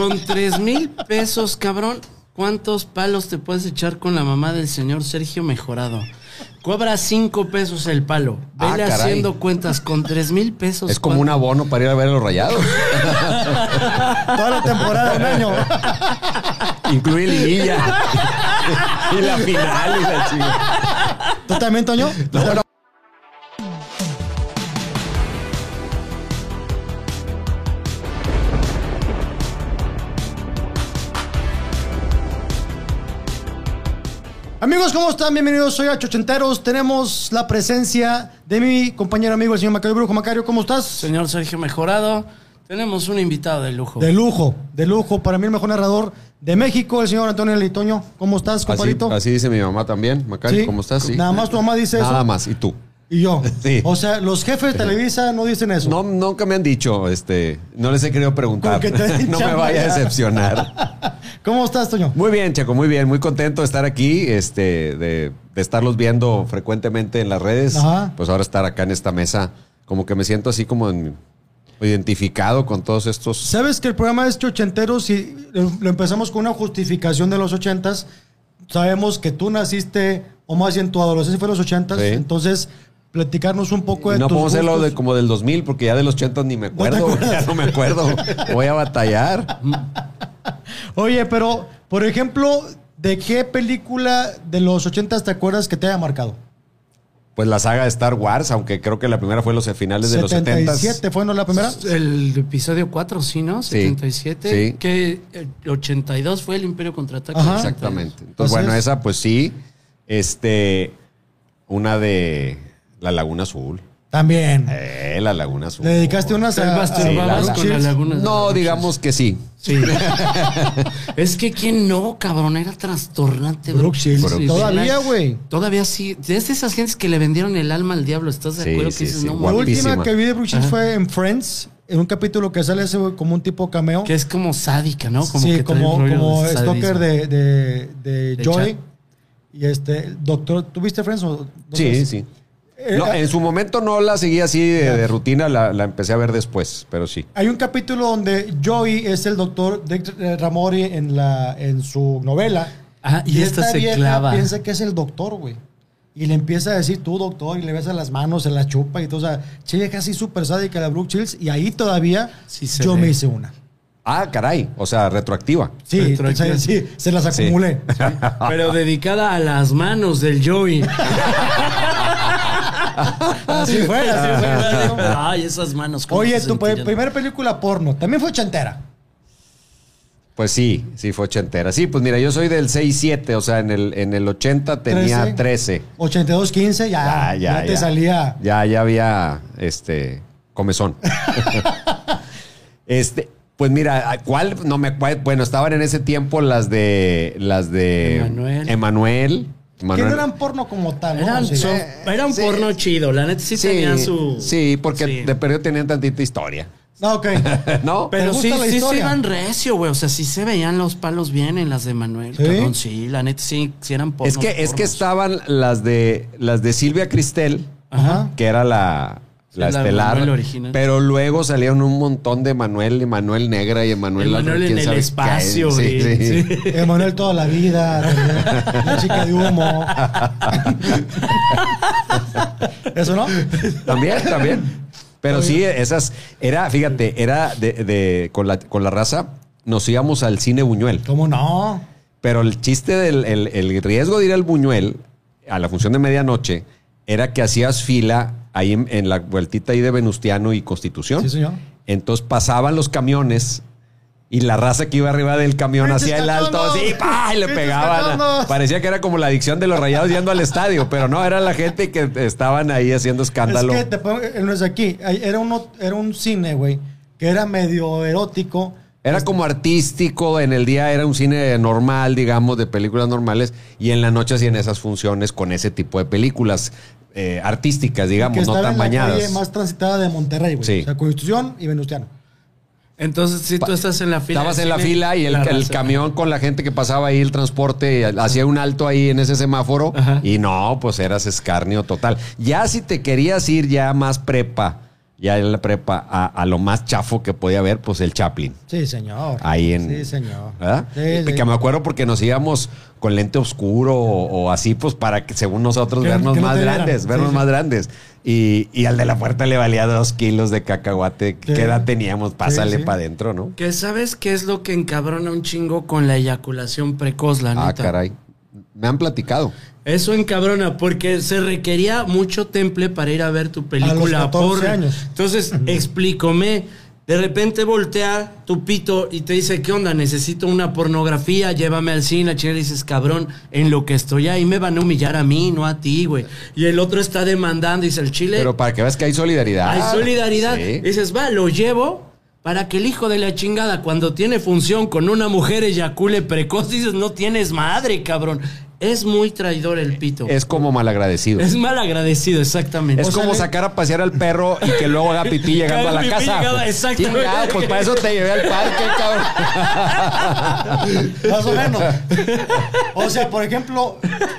Con tres mil pesos, cabrón, ¿cuántos palos te puedes echar con la mamá del señor Sergio Mejorado? Cobra cinco pesos el palo. Ah, Vele caray. haciendo cuentas con tres mil pesos. Es como un abono para ir a ver a los rayados. Toda la temporada, un año. Incluye liguilla. y la final y la chica. ¿Tú también, Toño? Amigos, ¿cómo están? Bienvenidos, soy a Chochenteros. Tenemos la presencia de mi compañero amigo, el señor Macario Brujo. Macario, ¿cómo estás? Señor Sergio Mejorado, tenemos un invitado de lujo. De lujo, de lujo. Para mí el mejor narrador de México, el señor Antonio Litoño. ¿Cómo estás, Así, compadrito? así dice mi mamá también. Macari, Sí. ¿cómo estás? Sí. Nada más tu mamá dice eso. Nada más. ¿Y tú? Y yo. Sí. O sea, los jefes de Televisa no dicen eso. No, nunca me han dicho, este, no les he querido preguntar. Que te no me vaya a decepcionar. ¿Cómo estás, Toño? Muy bien, Checo, muy bien, muy contento de estar aquí, este, de, de estarlos viendo frecuentemente en las redes. Ajá. Pues ahora estar acá en esta mesa, como que me siento así como en- identificado con todos estos. Sabes que el programa es Chochenteros y lo lo empezamos con una justificación de los ochentas. Sabemos que tú naciste, o más bien tu adolescencia fue en los ochentas. Sí. Entonces, platicarnos un poco de no tus podemos hacerlo de, como del 2000, porque ya de los 80 ni me acuerdo. acuerdas? ya no me acuerdo. Voy a batallar. Oye, pero, por ejemplo, ¿de qué película de los ochentas te acuerdas que te haya marcado? Pues la saga de Star Wars, aunque creo que la primera fue los finales de los 70. 77 fue, ¿no? La primera. El episodio 4, sí, ¿no? Sí, 77. sí. Que el 82 fue el Imperio Contraataca. Ajá. Exactamente. Entonces, bueno, es. esa pues sí. Este, una de La Laguna Azul. También. Eh, la Laguna Azul. Le dedicaste unas a, a- masturbabas a- con la laguna. No, digamos que sí. Sí. es que quién no, cabrón, era trastornante. Shields. Sí, Todavía, sí. güey. Todavía sí. Es de esas gentes que le vendieron el alma al diablo, ¿estás de Sí, acuerdo? sí, que dices, sí, no, La última que vi de Shields fue en Friends, en un capítulo que sale ese güey como un tipo cameo. que es como sádica, ¿no? Como sí, que como, como de stalker de, de, de De Joy. Y este, doctor, ¿tuviste Friends o Sí, sí. Eh, No, eh, en su momento no la seguí así de, de rutina, la, la empecé a ver después, pero sí. Hay un capítulo donde Joey es el doctor de Ramori en, la, en su novela. Ah, y esta se vieja clava. piensa que es el doctor, güey. Y le empieza a decir tú, doctor, y le besa las manos, se la chupa y todo. O sea, che, así súper sádica la Brooke Shields. Y ahí todavía Sí se yo ve. me hice una. Ah, caray. O sea, retroactiva. Sí, Retroactiva. sí, se las Sí. acumulé. Pero dedicada a las manos del Joey. Así fue, así fue. Ay, esas manos. ¿cómo Oye, tu primera película porno también fue chantera. Pues sí, sí fue ochentera. Sí, pues mira, yo soy del 6-7, o sea, en el, en el 80 tenía 13. 82-15, ya, ya, te salía. Ya, ya había este comezón. este, pues mira, ¿cuál? No me acuerdo. Bueno, estaban en ese tiempo las de las de Emanuel. Que no eran porno como tal, ¿no? Eran, Sí. son- era un sí. porno chido, la neta sí, Sí, tenía su... sí, porque Sí. de perdido tenían tantita historia. No, ok. ¿No? Pero ¿Te sí, sí se iban recio, güey. O sea, sí se veían los palos bien en las de Manuel. ¿Sí? Cabrón, sí, la neta sí, sí eran pornos. es que, es que estaban las de las de Silvia Cristel, Ajá. que era la, la la estelar. Original. Pero luego salieron un montón de Manuel, Manuel Negra y Manuel Emanuel en el espacio, Sí, güey. sí. Sí. Emanuel toda la vida, la chica de humo. ¿Eso no? También, también. Pero sí, esas, era, fíjate, era de, de- con, la, con la raza, nos íbamos al cine Buñuel. ¿Cómo no? Pero el chiste del el, el riesgo de ir al Buñuel a la función de medianoche era que hacías fila ahí en, en la vueltita ahí de Venustiano y Constitución. Sí, señor. Entonces pasaban los camiones y la raza que iba arriba del camión ¡Pinches hacía el alto así, y le ¡Pinches pegaban. Parecía que era como la adicción de los rayados yendo al estadio, pero no, era la gente que estaban ahí haciendo escándalo. Es que te pongo, eh, no es aquí. Era, uno, era un cine, güey, que era medio erótico. Era como artístico, en el día era un cine normal, digamos, de películas normales, y en la noche hacían esas funciones con ese tipo de películas eh, artísticas, digamos, que no tan en la calle más transitada de Monterrey, güey. Sí. O sea, Constitución y Venustiano. Entonces, si tú estás en la fila. Estabas en la fila y el, la el raza- camión con la gente que pasaba ahí, el transporte, hacía un alto ahí en ese semáforo Ajá. y no, pues eras escarnio total. Ya si te querías ir ya más prepa, ya en la prepa, a, a lo más chafo que podía haber, pues el Chaplin. Sí, señor. Ahí en. Sí, señor. ¿Verdad? Sí. Que me acuerdo porque nos íbamos con lente oscuro o, o así, pues para que según nosotros Que- vernos que más grandes, vernos sí. más grandes. Y, y al de la puerta le valía dos kilos de cacahuate. ¿Qué edad teníamos? Pásale sí. para adentro, ¿no? Que sabes qué es lo que encabrona un chingo con la eyaculación precoz, la Ah, neta. caray. Me han platicado. Eso encabrona, porque se requería mucho temple para ir a ver tu película A los 14 porno. años. Entonces, explícame. De repente voltea tu pito y te dice, ¿qué onda? Necesito una pornografía, llévame al cine. La chica le dices, cabrón, en lo que estoy ahí me van a humillar a mí, no a ti, güey. Y el otro está demandando, dice el chile. Pero para que veas que hay solidaridad. Hay solidaridad. Sí. Dices, va, lo llevo para que el hijo de la chingada, cuando tiene función con una mujer eyacule precoz, dices, no tienes madre, cabrón. Es muy traidor el pito. Es, Es como malagradecido. mal agradecido, exactamente. Es O sea, como sacar a pasear al perro y que luego haga pipí llegando a la Pipí casa. exactamente. Chingado, pues para eso te llevé al parque, cabrón. Más o menos. O sea, por ejemplo,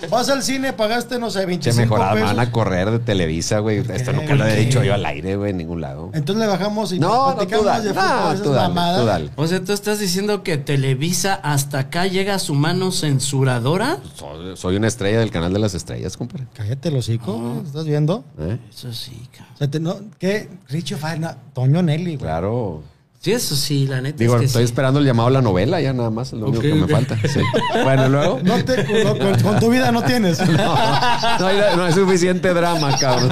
vas al cine, pagaste, no sé, Che, 25 mejorada, me pesos. van a correr de Televisa, güey. Esto nunca lo he dicho yo al aire, güey, en ningún lado. Entonces le bajamos y No, no, tú dale. de fútbol, No, tú dale, tú dale. O sea, tú estás diciendo que Televisa hasta acá llega a su mano censuradora. Soy, soy una estrella del canal de las estrellas, compadre. Cállate el hocico, ¿estás viendo? ¿Eh? Eso sí, cabrón. O sea, te- no, ¿qué? Richie Faina, Toño Nelly, güey. Claro. Sí, eso sí, la neta Digo, es que estoy sí. esperando el llamado a la novela, ya nada más, es lo único Ok, que me ok. falta. Sí. Bueno, luego. No te, no, con, con tu vida no tienes. No, no hay, no hay suficiente drama, cabrón.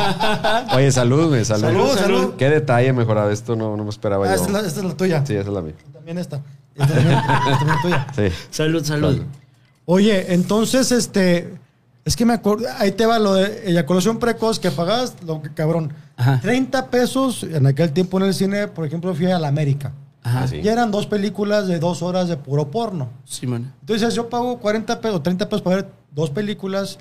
Oye, salud, güey, salud. Salud, salud. Qué detalle mejorado esto, no, no me esperaba Ah, yo. esta, es la, esta es la tuya. Sí, esa es la mía. También esta. Esta también, esta también es tuya. Sí. Salud, salud. Salud. Oye, entonces, este. Es que me acuerdo. Ahí te va lo de eyaculación precoz que pagabas, lo que cabrón. Ajá. 30 pesos en aquel tiempo en el cine, por ejemplo, fui a la América. Ajá. Ah, sí. Y eran dos películas de dos horas de puro porno. Sí, man. Entonces yo pago 40 pesos, 30 pesos para ver dos películas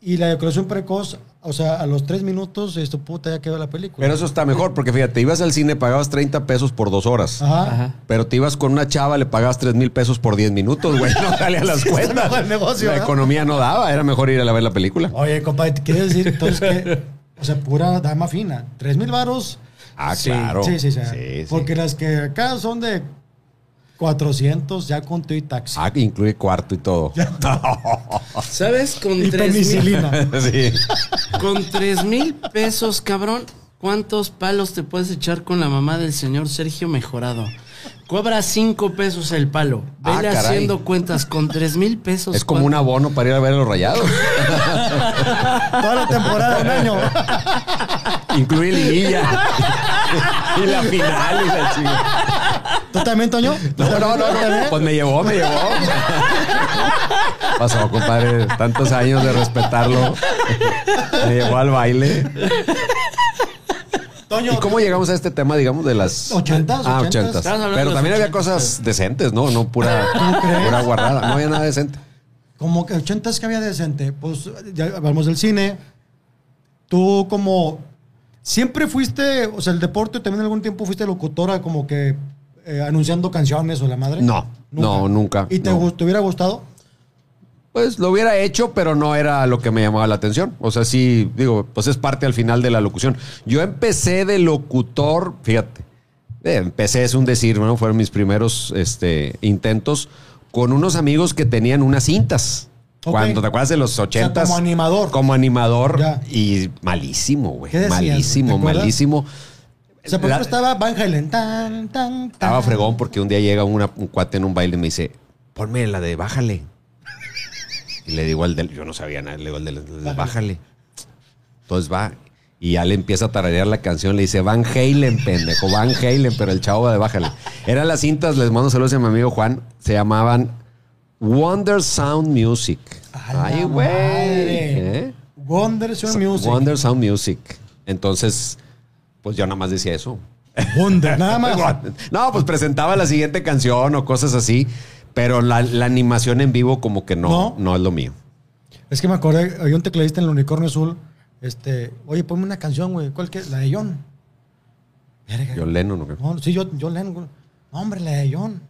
y la eyaculación precoz, o sea, a los tres minutos, esto puta, ya quedó la película. Pero eso está mejor, porque fíjate, ibas al cine, pagabas 30 pesos por dos horas. Ajá. Ajá. Pero te ibas con una chava, le pagabas 3 mil pesos por 10 minutos, güey. No salían las está cuentas. el negocio, la economía no daba, era mejor ir a ver la película. Oye, compadre, ¿te quieres decir entonces que, o sea, pura dama fina? ¿Tres mil varos? Ah, Sí. claro. Sí, sí, sí. Sí, sí. Porque las que acá son de 400 ya con tu y taxi. Ah, que incluye cuarto y todo. ¿Sabes? Con y tres mil, penicilina. sí. con tres mil pesos, cabrón, ¿cuántos palos te puedes echar con la mamá del señor Sergio Mejorado? Cobra cinco pesos el palo. Ah, Vele caray. haciendo cuentas con tres mil pesos. Es como un ¿cuánto? abono para ir a ver a los rayados. Toda la temporada, un año. incluye liguilla. y la final y la chica. ¿Tú también, Toño? ¿Tú No, no, no, ¿Tú no. Pues me llevó, me llevó. Pasó, compadre, tantos años de respetarlo. Me llevó al baile. Toño, ¿Y cómo llegamos a este tema, digamos, de las... Ochentas, Ah, ochentas. ochentas. Estabas hablando Pero de también había cosas decentes, ¿no? No pura, pura guardada. No había nada decente. Como que 80 que había decente. Pues ya hablamos del cine. Tú como... Siempre fuiste, o sea, el deporte también algún tiempo fuiste locutora como que eh, anunciando canciones o la madre. No, no, nunca, ¿Y te, no. gust- te hubiera gustado? Pues lo hubiera hecho, pero no era lo que me llamaba la atención. O sea, sí, digo, pues es parte al final de la locución. Yo empecé de locutor, fíjate, eh, empecé es un decir, ¿no? Fueron mis primeros este, intentos con unos amigos que tenían unas cintas. Cuando te acuerdas de los ochentas. como animador. Como animador. Ya. Y malísimo, güey. Malísimo, malísimo. O sea, por ejemplo, estaba Van Halen. Tan, tan, tan. estaba fregón porque un día llega una- un cuate en un baile y me dice, ponme la de bájale. Y le digo al del, yo no sabía nada, le digo al del, Bájale. bájale. Entonces va y ya le empieza a tararear la canción, le dice Van Halen, pendejo, Van Halen, pero el chavo va de bájale. Eran las cintas, les mando saludos a mi amigo Juan, se llamaban Wonder Sound Music. Ay, güey. ¿Eh? Wonder Sound Music. Wonder Sound Music. Entonces, pues yo nada más decía eso. Wonder, nada más. No, pues presentaba la siguiente canción o cosas así, pero la, la animación en vivo como que no, ¿No? no, es lo mío. Es que me acordé, había un tecladista en el Unicornio Azul. Este, oye, ponme una canción, güey. ¿Cuál que? La de John. Yo Lennon, ¿no? No, sí, yo, yo Lennon. güey. No, hombre, la de John.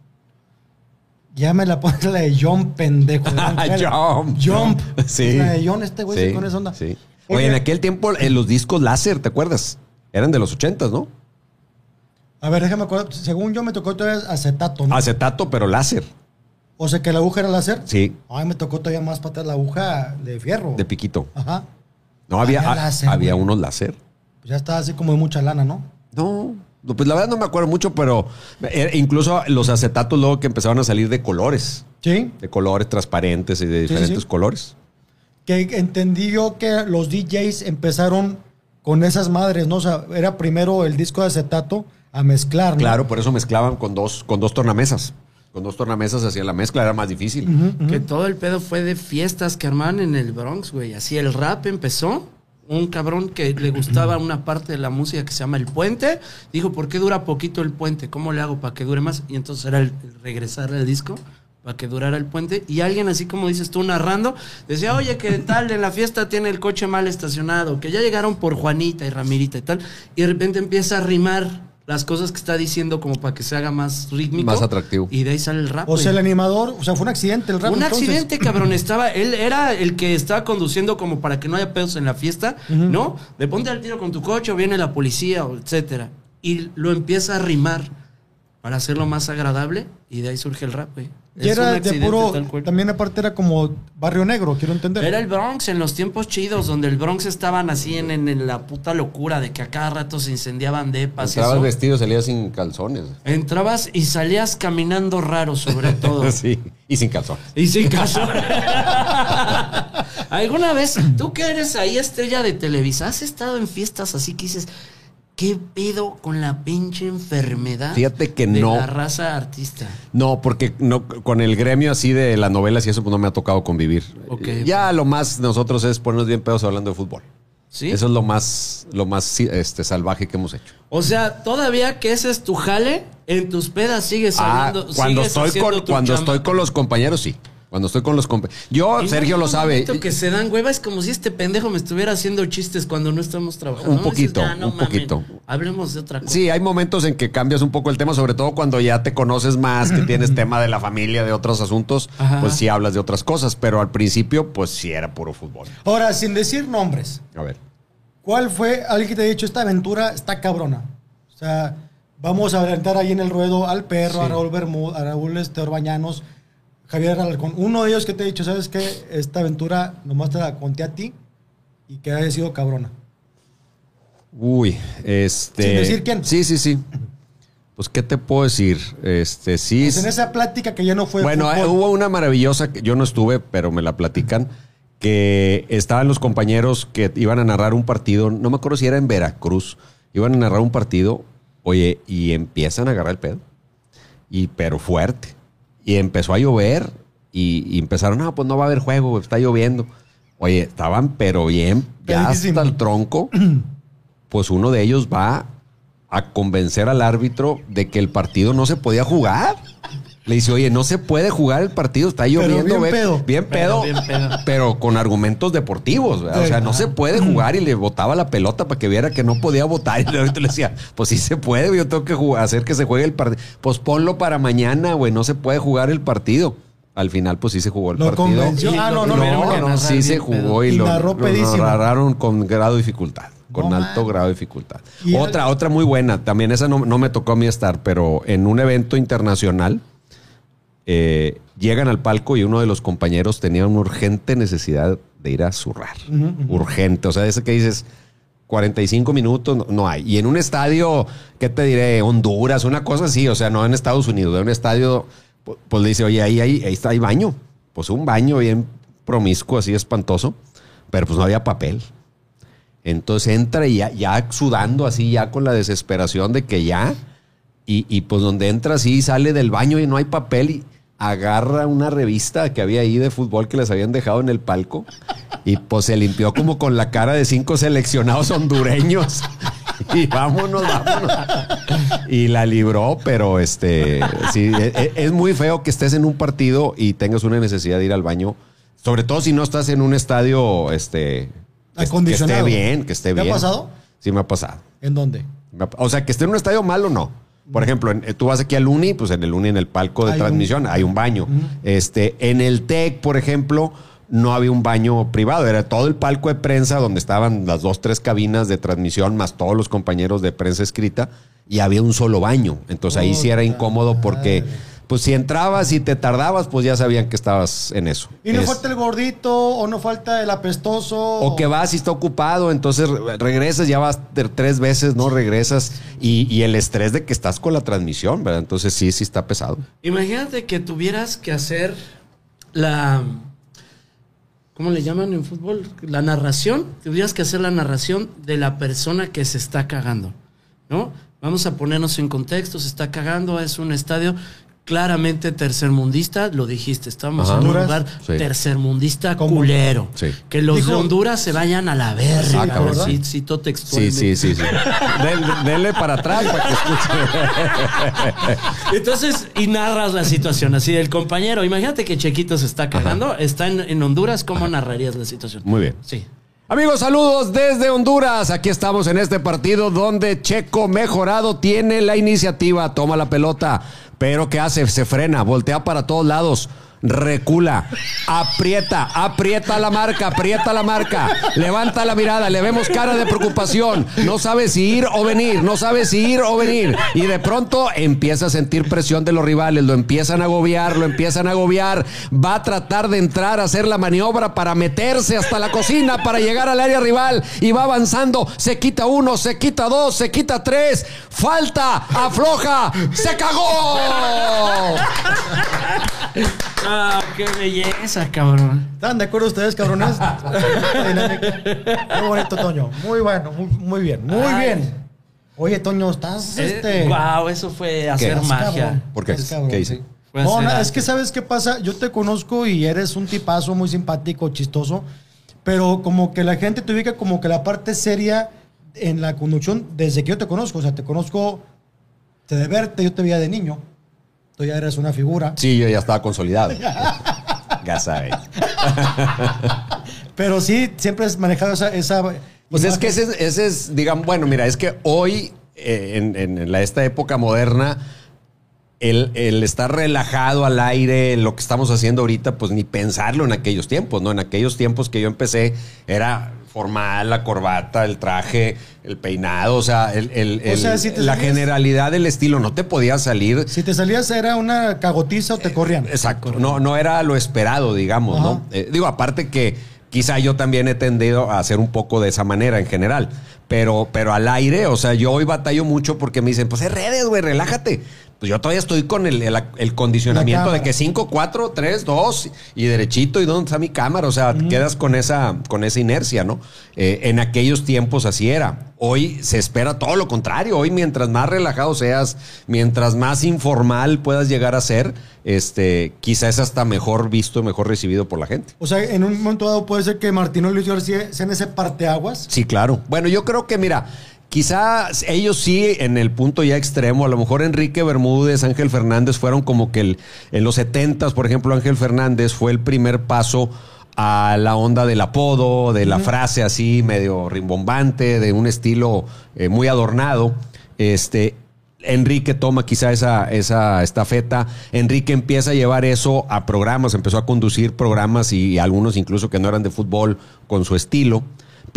Ya me la pones la de John, pendejo. Jump. Jump. Sí. La de John, este güey, Sí, sí, con esa onda. sí. Oye, Oye, en aquel tiempo en los discos láser, ¿te acuerdas? Eran de los ochentas, ¿no? A ver, déjame acordar. Según yo me tocó todavía acetato, ¿no? Acetato, pero láser. O sea que la aguja era láser. Sí, Ay, me tocó todavía más para atrás la aguja de fierro. de piquito. Ajá. No, había, Había ah, láser, había güey. unos láser. Pues ya estaba así como de mucha lana, ¿no? No, pues la verdad no me acuerdo mucho, pero eh, incluso los acetatos luego que empezaron a salir de colores, Sí. de colores transparentes y de Sí, sí, diferentes sí. colores. Que entendí yo que los DJs empezaron con esas madres, ¿no? O sea, era primero el disco de acetato a mezclar, ¿no? Claro, por eso mezclaban con dos, con dos tornamesas. Con dos tornamesas hacían la mezcla, era más difícil. Que todo el pedo fue de fiestas que armaban en el Bronx, güey. Así el rap empezó. Un cabrón que le gustaba una parte de la música que se llama El Puente. Dijo, ¿por qué dura poquito el puente? ¿Cómo le hago para que dure más? Y entonces era el, el regresar al disco para que durara el puente. Y alguien así como dices tú narrando, decía, oye, que tal en la fiesta tiene el coche mal estacionado, que ya llegaron por Juanita y Ramirita y tal. Y de repente empieza a rimar las cosas que está diciendo como para que se haga más rítmico. Más atractivo. Y de ahí sale el rap. O sea, el animador, o sea, fue un accidente el rap. Un entonces. accidente, cabrón. Estaba, él era el que estaba conduciendo como para que no haya pedos en la fiesta, ¿no? De ponte al tiro con tu coche o viene la policía, o etcétera. Y lo empieza a rimar para hacerlo más agradable y de ahí surge el rap, güey. Y era de puro, también aparte era como barrio negro, quiero entender. Era el Bronx en los tiempos chidos, donde el Bronx estaban así en, en- en la puta locura de que a cada rato se incendiaban depas. Entrabas eso. vestido, salías sin calzones. Entrabas y salías caminando raro, sobre todo. sí, y sin calzones. Y sin caso. ¿Alguna vez, tú que eres ahí estrella de Televisa, has estado en fiestas así que dices, ¿qué pedo con la pinche enfermedad? Fíjate que de no. la raza artista. No, porque no, con el gremio así de las novelas y eso pues no me ha tocado convivir. Ok. Ya lo más nosotros es ponernos bien pedos hablando de fútbol. ¿Sí? Eso es lo más, lo más este, salvaje que hemos hecho. O sea, todavía que ese es tu jale, en tus pedas sigues Ah, hablando. cuando sigues estoy con, cuando chamba. estoy con los compañeros, sí. Cuando estoy con los compañeros. Yo, Y Sergio lo sabe. que se dan hueva, es como si este pendejo me estuviera haciendo chistes cuando no estamos trabajando. Un ¿no? Dices, poquito, "Ya, no un mamen, poquito. Hablemos de otra cosa. Sí, hay momentos en que cambias un poco el tema, sobre todo cuando ya te conoces más, que tienes tema de la familia, de otros asuntos, Ajá. pues sí hablas de otras cosas, pero al principio, pues sí era puro fútbol. Ahora, sin decir nombres, A ver. ¿cuál fue alguien que te ha dicho esta aventura está cabrona? O sea, vamos a aventar ahí en el ruedo al perro, a Raúl Bermúdez, a Raúl este, Orbañanos, Javier Alarcón. Uno de ellos que te ha dicho, ¿sabes qué? Esta aventura nomás te la conté a ti y que haya sido cabrona. Uy, este. Sin decir quién. Sí, sí, sí. Pues, ¿qué te puedo decir? Este, sí. Pues en esa plática que ya no fue Bueno, fútbol. hubo una maravillosa, que yo no estuve, pero me la platican, que estaban los compañeros que iban a narrar un partido, no me acuerdo si era en Veracruz, iban a narrar un partido, oye, y empiezan a agarrar el pedo, y pero fuerte, y empezó a llover, y, y empezaron, no, pues no va a haber juego, está lloviendo. Oye, estaban pero bien, ya hasta el tronco, pues uno de ellos va a convencer al árbitro de que el partido no se podía jugar. Le dice, oye, no se puede jugar el partido, está lloviendo. bien ve- pedo. Bien pedo, Pero bien pedo. pero con argumentos deportivos. ¿verdad? O sea, no se puede jugar y le botaba la pelota para que viera que no podía votar. Y el árbitro le decía, pues sí se puede, yo tengo que jugar- hacer que se juegue el partido. Pues ponlo para mañana, güey, no se puede jugar el partido. Al final, pues sí se jugó el Lo partido. convenció. Ah, no, no, no, no, narrar Sí se jugó pedo. y, Y lo, lo narraron con grado de dificultad. Con No, alto man. grado de dificultad. Y el- Otra, otra muy buena, también esa no, no me tocó a mí estar, pero en un evento internacional eh, llegan al palco y uno de los compañeros tenía una urgente necesidad de ir a zurrar. Urgente. O sea, ese que dices 45 minutos, no, no hay. Y en un estadio, ¿qué te diré? Honduras, una cosa así, o sea, no en Estados Unidos, en un estadio, pu- pues le dice, oye, ahí, ahí, ahí está, hay baño. Pues un baño bien promiscuo, así espantoso, pero pues no había papel. Entonces entra y ya, ya sudando así, ya con la desesperación de que ya, y, y pues donde entra así, sale del baño y no hay papel y agarra una revista que había ahí de fútbol que les habían dejado en el palco y pues se limpió como con la cara de cinco seleccionados hondureños. Y vámonos, vámonos. Y la libró, pero este, sí, e- e- es, muy feo que estés en un partido y tengas una necesidad de ir al baño, sobre todo si no estás en un estadio, este, que esté Acondicionado. bien, que esté ¿Te ha bien. pasado? Sí me ha pasado. ¿En dónde? O sea, que esté en un estadio malo, no. Por ejemplo, en- tú vas aquí al Uni, pues en el Uni, en el palco de Hay un- transmisión, hay un baño. Este, en el TEC, por ejemplo, no había un baño privado, era todo el palco de prensa donde estaban las dos, tres cabinas de transmisión, más todos los compañeros de prensa escrita, y había un solo baño. Entonces ahí sí era incómodo porque, madre. Pues si entrabas y te tardabas, pues ya sabían que estabas en eso. Y no Es- falta el gordito, o no falta el apestoso. o que vas y está ocupado, entonces re- regresas, ya vas tres veces, no regresas, y, y el estrés de que estás con la transmisión, ¿verdad? Entonces sí, sí está pesado. Imagínate que tuvieras que hacer la. ¿Cómo le llaman en fútbol? La narración. Tuvieras que hacer la narración de la persona que se está cagando. ¿No? Vamos a ponernos en contexto. Se está cagando, es un estadio claramente tercermundista. Lo dijiste, estamos Ajá. en un Honduras. lugar Sí. tercermundista ¿Cómo? culero. Sí. Que los de Honduras se vayan a la verga. Ah. Sí, cito Sí, textualmente. sí, sí, sí. Del- denle para atrás para que escuche. Entonces, y narras la situación así del compañero. Imagínate que Chequito se está cagando, está en, en Honduras, ¿cómo narrarías la situación? Muy bien. Sí. Amigos, saludos desde Honduras. Aquí estamos en este partido donde Checo Mejorado tiene la iniciativa, toma la pelota, pero ¿qué hace? Se frena, voltea para todos lados. Recula, aprieta, aprieta la marca, aprieta la marca, levanta la mirada, le vemos cara de preocupación, no sabe si ir o venir, no sabe si ir o venir, y de pronto empieza a sentir presión de los rivales, lo empiezan a agobiar, lo empiezan a agobiar, va a tratar de entrar a hacer la maniobra para meterse hasta la cocina, para llegar al área rival, y va avanzando, se quita uno, se quita dos, se quita tres, falta, afloja, se cagó. Ah, qué belleza, cabrón. ¿Están de acuerdo ustedes, cabrones? Muy bonito, Toño. Muy bueno, muy, muy bien, muy Ay. bien. Oye, Toño, estás este. wow, eso fue hacer magia. cabrón, ¿Por qué? cabrón. ¿Qué hice? No, es que sabes qué pasa. Yo te conozco y eres un tipazo muy simpático, chistoso. Pero como que la gente te ubica como que la parte seria en la conducción desde que yo te conozco. O sea, te conozco de verte, yo te veía de niño. Tú ya eres una figura. Sí, yo ya estaba consolidado. Ya sabes. Pero sí, siempre has manejado esa. esa Pues es que ese, es- ese es, digamos, bueno, mira, es que hoy, eh, en, en- en la- esta época moderna, el, el estar relajado al aire, lo que estamos haciendo ahorita, pues ni pensarlo en aquellos tiempos, ¿no? En aquellos tiempos que yo empecé era formal, la corbata, el traje, el peinado, o sea, el, el- O el- sea, si te la salías- generalidad del estilo, no te podías salir Si te salías era una cagotiza o te corrían. Exacto, no, no era lo esperado, digamos, Ajá. ¿no? Eh, digo, aparte que quizá yo también he tendido a hacer un poco de esa manera en general, pero, pero al aire, o sea, yo hoy batallo mucho porque me dicen, pues es redes, güey, relájate. Pues yo todavía estoy con el, el- el condicionamiento de que 5, 4, 3, 2 y derechito y dónde está mi cámara, o sea, quedas con esa, con esa inercia, ¿no? Eh, en aquellos tiempos así era. Hoy se espera todo lo contrario. Hoy, mientras más relajado seas, mientras más informal puedas llegar a ser, este, quizás es hasta mejor visto, mejor recibido por la gente. O sea, en un momento dado puede ser que Martino y Luis García sean ese parteaguas. Sí, claro. Bueno, yo creo que, mira, quizás ellos sí en el punto ya extremo, a lo mejor Enrique Bermúdez, Ángel Fernández fueron como que el, en los 70 por ejemplo, Ángel Fernández fue el primer paso a la onda del apodo, de la frase así medio rimbombante, de un estilo eh, muy adornado. Este, Enrique toma quizá esa, esa estafeta. Enrique empieza a llevar eso a programas, empezó a conducir programas y algunos incluso que no eran de fútbol con su estilo.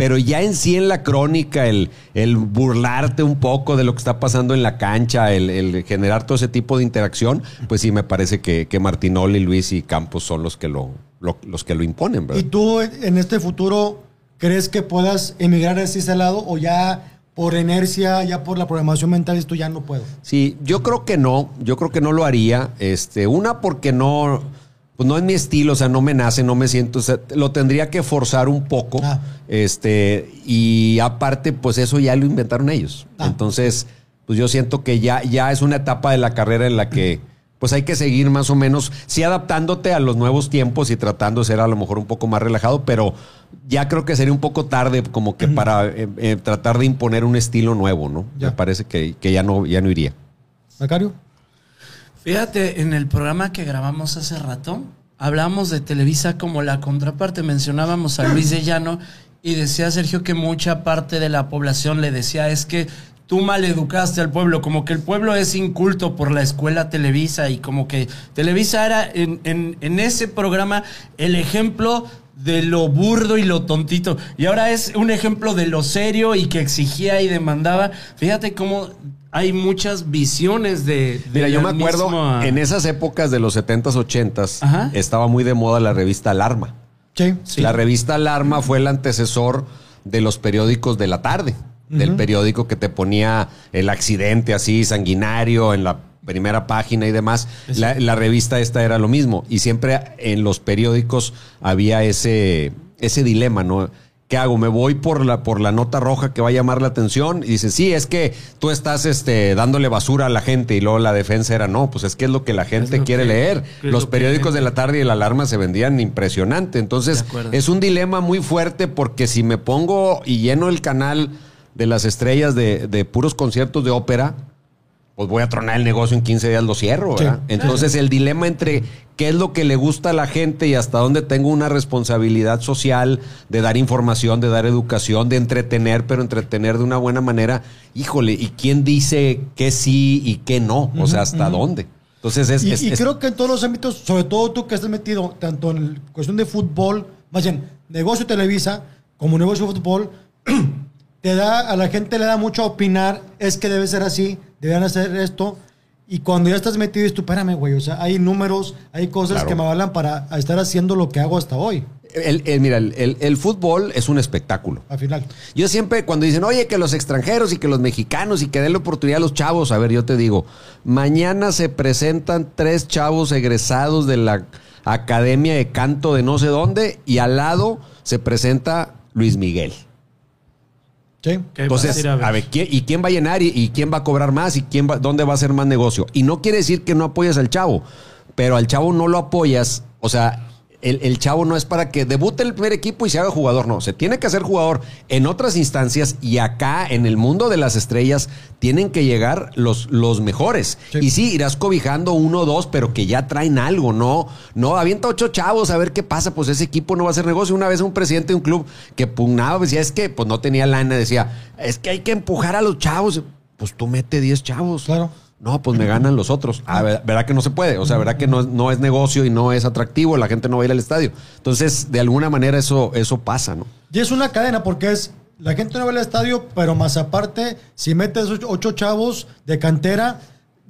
Pero ya en sí en la crónica, el, el burlarte un poco de lo que está pasando en la cancha, el, el generar todo ese tipo de interacción, pues sí me parece que, que Martinoli, Luis y Campos son los que lo, lo- los que lo imponen, ¿Y ¿verdad? tú en este futuro crees que puedas emigrar hacia ese lado o ya por inercia, ya por la programación mental, esto ya no puedo? Sí, yo creo que no, yo creo que no lo haría. Este, una porque no, pues no es mi estilo, o sea, no me nace, no me siento, o sea, lo tendría que forzar un poco. Ah. Este, y aparte, pues eso ya lo inventaron ellos. Ah. Entonces, pues yo siento que ya, ya es una etapa de la carrera en la que pues hay que seguir más o menos, sí adaptándote a los nuevos tiempos y tratando de ser a lo mejor un poco más relajado, pero ya creo que sería un poco tarde como que para eh, eh, tratar de imponer un estilo nuevo, ¿no? Ya. Me parece que, que ya no, ya no iría. ¿Macario? Fíjate, en el programa que grabamos hace rato, hablamos de Televisa como la contraparte, mencionábamos a Luis de Llano y decía Sergio que mucha parte de la población le decía es que tú mal educaste al pueblo, como que el pueblo es inculto por la escuela Televisa y como que Televisa era en, en- en ese programa el ejemplo de lo burdo y lo tontito. Y ahora es un ejemplo de lo serio y que exigía y demandaba. Fíjate cómo hay muchas visiones de... de Mira, yo me acuerdo, misma- en esas épocas de los 70s, 80s, Ajá. estaba muy de moda la revista Alarma. Sí. Sí. La revista Alarma fue el antecesor de los periódicos de la tarde, del periódico que te ponía el accidente así sanguinario en la primera página y demás. La, la revista esta era lo mismo y siempre en los periódicos había ese, ese dilema, ¿no? ¿Qué hago? ¿Me voy por la, por la nota roja que va a llamar la atención? Y dice, sí, es que tú estás este, dándole basura a la gente. Y luego la defensa era, no, pues es que es lo que la gente quiere que- leer. Los lo periódicos de la tarde y la alarma se vendían impresionante. Entonces, es un dilema muy fuerte porque si me pongo y lleno el canal de las estrellas de, de puros conciertos de ópera, pues voy a tronar el negocio en 15 días, lo cierro, Sí. ¿verdad? Entonces, el dilema entre qué es lo que le gusta a la gente y hasta dónde tengo una responsabilidad social de dar información, de dar educación, de entretener, pero entretener de una buena manera, híjole, ¿y quién dice que sí y qué no? O sea, ¿hasta dónde? Entonces, es... Y, es- y es- creo que en todos los ámbitos, sobre todo tú que estás metido tanto en cuestión de fútbol, más bien negocio Televisa, como negocio de fútbol, te da, a la gente le da mucho a opinar, es que debe ser así, deberían hacer esto. Y cuando ya estás metido, dices tú, espérame, güey, o sea, hay números, hay cosas Claro. que me avalan para estar haciendo lo que hago hasta hoy, el- el- mira, el- el- el fútbol es un espectáculo. al final. Yo siempre, cuando dicen, oye, que los extranjeros y que los mexicanos y que den la oportunidad a los chavos, a ver, yo te digo, mañana se presentan tres chavos egresados de la Academia de Canto de no sé dónde y al lado se presenta Luis Miguel. Sí. ¿Qué vas Entonces, a ver? a ver, ¿quién- ¿y quién va a llenar? ¿Y, y quién va a cobrar más? ¿Y quién va, dónde va a hacer más negocio? Y no quiere decir que no apoyas al chavo, pero al chavo no lo apoyas. O sea, el, el chavo no es para que debute el primer equipo y se haga jugador. No, se tiene que hacer jugador en otras instancias y acá, en el mundo de las estrellas, tienen que llegar los, los mejores. Sí. Y sí, irás cobijando uno o dos, pero que ya traen algo, ¿no? No, avienta ocho chavos a ver qué pasa, pues ese equipo no va a hacer negocio. Una vez un presidente de un club que pugnaba, decía, es que pues no tenía lana, decía, es que hay que empujar a los chavos. Pues tú mete 10 chavos. Claro. No, pues me ganan los otros. Ah, ver- ¿verdad que no se puede? O sea, ¿verdad que no, no es negocio y no es atractivo? La gente no va a ir al estadio. Entonces, de alguna manera eso, eso pasa, ¿no? Y es una cadena porque es la gente no va al estadio, pero más aparte, si metes ocho, ocho chavos de cantera,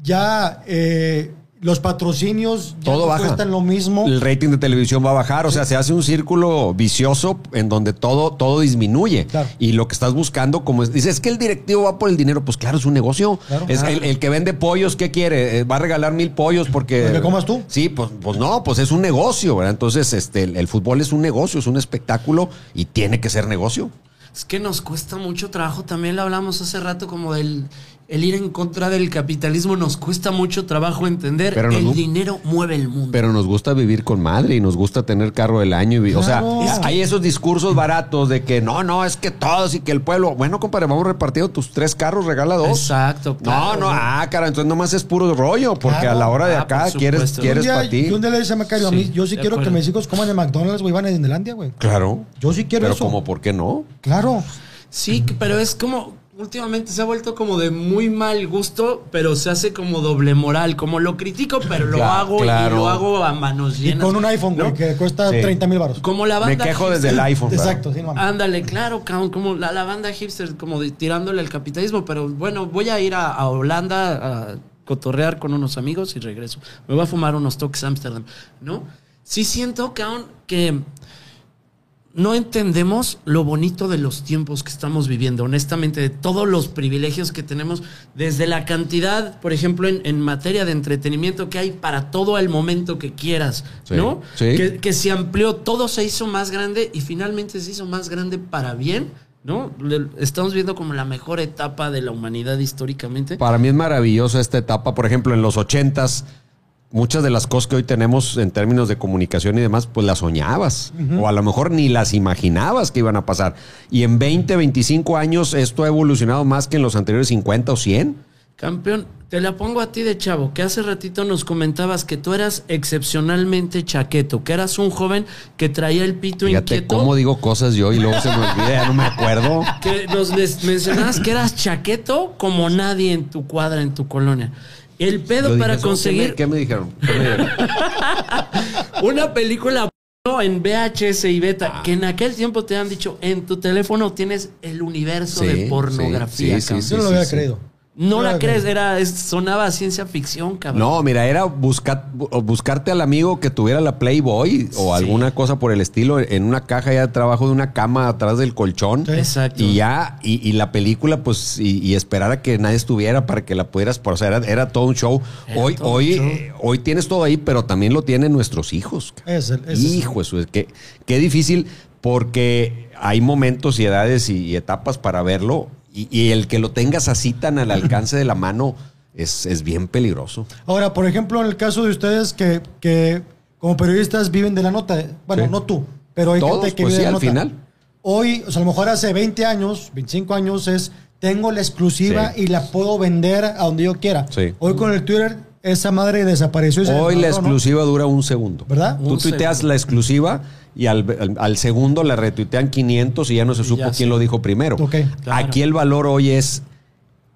ya eh, los patrocinios ya Todo no baja. cuestan lo mismo. El rating de televisión va a bajar, o sea, se hace un círculo vicioso en donde todo, todo disminuye. Claro. Y lo que estás buscando, como es, dices, es que el directivo va por el dinero, pues claro, es un negocio. Claro. Es el, el que vende pollos, ¿qué quiere? Eh, ¿Va a regalar mil pollos porque. Para que comas tú. Sí, pues, pues no, pues es un negocio, ¿verdad? Entonces, este, el, el fútbol es un negocio, es un espectáculo y tiene que ser negocio. Es que nos cuesta mucho trabajo. También lo hablamos hace rato como del el ir en contra del capitalismo. Nos cuesta mucho trabajo entender. Pero el dinero mueve el mundo. Pero nos gusta vivir con madre y nos gusta tener carro del año. Y, vi- O sea, Claro. hay esos discursos baratos de que no, no, es que todos y que el pueblo. Bueno, compadre, vamos repartiendo tus tres carros, regala dos. Exacto. No, claro. no, ah, cara, entonces nomás es puro rollo, porque Claro. a la hora de Ah, acá quieres, quieres para ti. yo un día le dije a Macario, a mí, Sí, yo sí de quiero que mis hijos coman en McDonald's, güey, van a Disneylandia, güey. Claro. Yo sí quiero Pero eso. como, ¿por qué no? Claro. Sí, pero es como. Últimamente se ha vuelto como de muy mal gusto, pero se hace como doble moral. Como lo critico, pero lo hago claro. y lo hago a manos Y llenas. con un iPhone, güey, ¿no? que cuesta Sí. 30 mil baros. Como la Me banda. quejo hipster. desde el iPhone. Exacto, sí, mames. Ándale, claro, cabrón, como la, la banda hipster, como de- tirándole al capitalismo, pero bueno, voy a ir a, a Holanda a cotorrear con unos amigos y regreso. Me voy a fumar unos toques a Ámsterdam, ¿no? Sí siento, cabrón, que no entendemos lo bonito de los tiempos que estamos viviendo, honestamente, de todos los privilegios que tenemos, desde la cantidad, por ejemplo, en, en materia de entretenimiento que hay para todo el momento que quieras, Sí, ¿no? sí. Que, que se amplió, todo se hizo más grande y finalmente se hizo más grande para bien, ¿no? Estamos viendo como la mejor etapa de la humanidad históricamente. Para mí es maravillosa esta etapa. Por ejemplo, en los ochentas, muchas de las cosas que hoy tenemos en términos de comunicación y demás, pues las soñabas. O a lo mejor ni las imaginabas que iban a pasar. Y en 20, 25 años esto ha evolucionado más que en los anteriores 50 o 100. Campeón, te la pongo a ti de chavo, que hace ratito nos comentabas que tú eras excepcionalmente chaqueto, que eras un joven que traía el pito Fíjate inquieto. cómo digo cosas yo y luego se me olvida, ya no me acuerdo. que nos les mencionabas que eras chaqueto como nadie en tu cuadra, en tu colonia. El pedo para "¿Eso qué me- conseguir ¿Qué me dijeron? ¿Qué me dijeron? una película No, en VHS y beta, Ah. que en aquel tiempo te han dicho, en tu teléfono tienes el universo Sí, de pornografía. sí, sí, sí, Yo no lo había creído. No la crees, era, es- sonaba a ciencia ficción, cabrón. No, mira, era buscar, bu- buscarte al amigo que tuviera la Playboy o Sí. alguna cosa por el estilo en una caja ya de trabajo de una cama atrás del colchón. Sí. Exacto. Y ya, y, y la película, pues, y, y esperar a que nadie estuviera para que la pudieras, o sea, era, era todo un show. Era hoy, hoy, show. eh, hoy tienes todo ahí, pero también lo tienen nuestros hijos. Es el- es Hijo, eso es que qué difícil porque hay momentos y edades y, y etapas para verlo y, y el que lo tengas así tan al alcance de la mano es, es bien peligroso. Ahora, por ejemplo, en el caso de ustedes que, que como periodistas viven de la nota, bueno, Sí. no tú, pero hay Todos, gente que pues vive sí, de la al nota. final. Hoy, o sea, a lo mejor hace 20 años, 25 años es, tengo la exclusiva Sí. y la puedo vender a donde yo quiera. Sí. Hoy con el Twitter, esa madre desapareció. y se Hoy la exclusiva dura un segundo. ¿Verdad? Tú Un tuiteas segundo. la exclusiva y al, al- al segundo la retuitean 500 y ya no se supo ya quién sí. lo dijo primero. Claro. Aquí el valor hoy es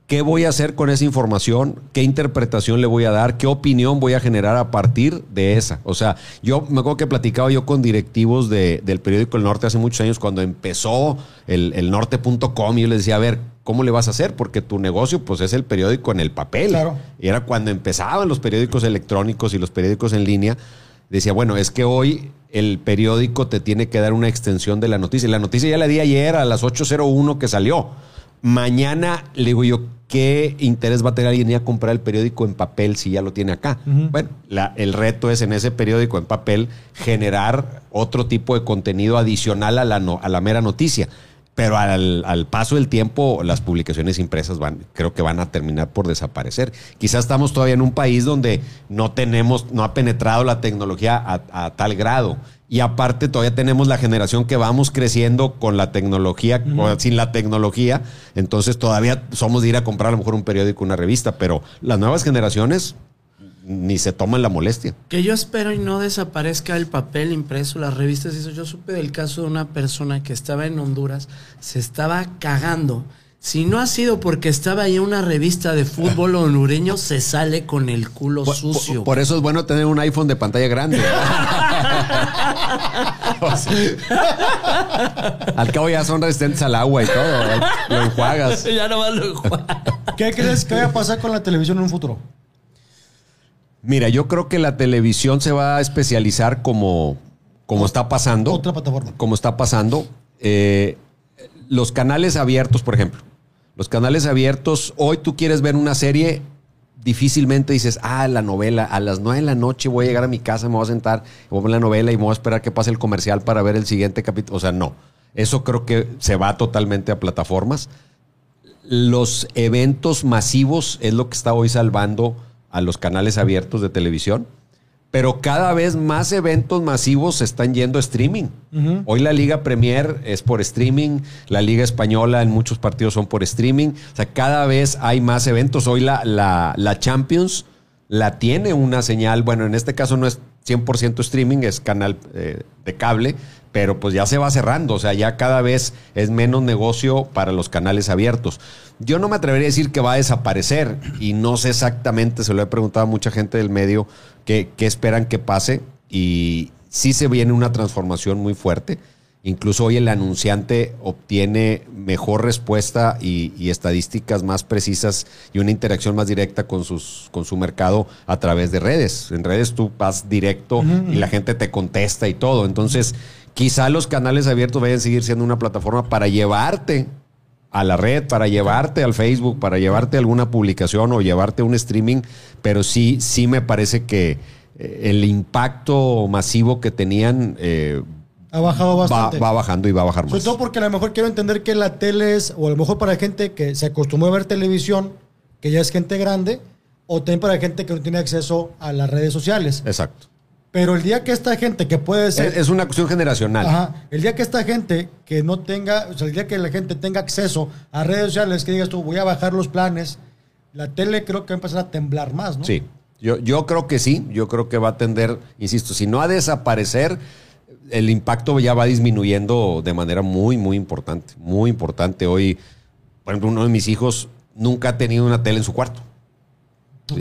qué voy a hacer con esa información, qué interpretación le voy a dar, qué opinión voy a generar a partir de esa. O sea, yo me acuerdo que platicaba yo con directivos de- del periódico El Norte hace muchos años cuando empezó el, el norte.com y yo les decía, a ver, ¿cómo le vas a hacer? Porque tu negocio pues es el periódico en el papel. Claro. Y era cuando empezaban los periódicos electrónicos y los periódicos en línea. Decía, bueno, es que hoy el periódico te tiene que dar una extensión de la noticia. Y la noticia ya la di ayer a las 8.01 que salió. Mañana le digo yo, ¿qué interés va a tener alguien ir a comprar el periódico en papel si ya lo tiene acá? Bueno, la- el reto es en ese periódico en papel generar otro tipo de contenido adicional a la, no- a la mera noticia. Pero al, al paso del tiempo, las publicaciones impresas van, creo que van a terminar por desaparecer. Quizás estamos todavía en un país donde no tenemos, no ha penetrado la tecnología a, a tal grado. Y aparte todavía tenemos la generación que vamos creciendo con la tecnología, o sin la tecnología. Entonces todavía somos de ir a comprar a lo mejor un periódico, una revista. Pero las nuevas generaciones ni se toman la molestia. Que yo espero y no desaparezca el papel impreso, las revistas y eso. Yo supe del caso de una persona que estaba en Honduras, se estaba cagando. Si no ha sido porque estaba ahí una revista de fútbol hondureño, se sale con el culo Por, sucio. por- por eso es bueno tener un iPhone de pantalla grande. Al cabo ya son resistentes al agua y todo. Lo enjuagas. ya no lo enjuaga. ¿Qué crees que vaya a pasar con la televisión en un futuro? Mira, yo creo que la televisión se va a especializar como, como está pasando. Otra plataforma. Como está pasando. Eh, los canales abiertos, por ejemplo. Los canales abiertos, hoy tú quieres ver una serie, difícilmente dices, ah, la novela, a las nueve de la noche voy a llegar a mi casa, me voy a sentar, voy a ver la novela y me voy a esperar que pase el comercial para ver el siguiente capítulo. O sea, no. Eso creo que se va totalmente a plataformas. Los eventos masivos es lo que está hoy salvando a los canales abiertos de televisión. Pero cada vez más eventos masivos se están yendo a streaming. Hoy la Liga Premier es por streaming, la Liga Española en muchos partidos son por streaming. O sea, cada vez hay más eventos. Hoy la, la, la Champions la tiene una señal, bueno, en este caso no es 100% streaming, es canal eh, de cable, pero pues ya se va cerrando, o sea, ya cada vez es menos negocio para los canales abiertos. Yo no me atrevería a decir que va a desaparecer y no sé exactamente, se lo he preguntado a mucha gente del medio, qué, qué esperan que pase y sí se viene una transformación muy fuerte. Incluso hoy el anunciante obtiene mejor respuesta y, y estadísticas más precisas y una interacción más directa con, sus, con su mercado a través de redes. En redes tú vas directo y la gente te contesta y todo. Entonces, quizá los canales abiertos vayan a seguir siendo una plataforma para llevarte a la red, para llevarte al Facebook, para llevarte a alguna publicación o llevarte a un streaming, pero sí, sí me parece que eh, el impacto masivo que tenían eh, Ha bajado bastante. va bajando y va a bajar Sobre más. todo porque a lo mejor quiero entender que la tele es, o a lo mejor para gente que se acostumbró a ver televisión, que ya es gente grande, o también para gente que no tiene acceso a las redes sociales. Exacto. Pero el día que esta gente que puede Es, ser... es una cuestión generacional. Ajá, el día que esta gente que no tenga, o sea, el día que la gente tenga acceso a redes sociales, que digas tú, voy a bajar los planes, la tele creo que va a empezar a temblar más, ¿no? Sí. Yo, yo creo que sí. Yo creo que va a tender, insisto, si no a desaparecer, el impacto ya va disminuyendo de manera muy, muy importante. Muy importante. Hoy, por ejemplo, uno de mis hijos nunca ha tenido una tele en su cuarto.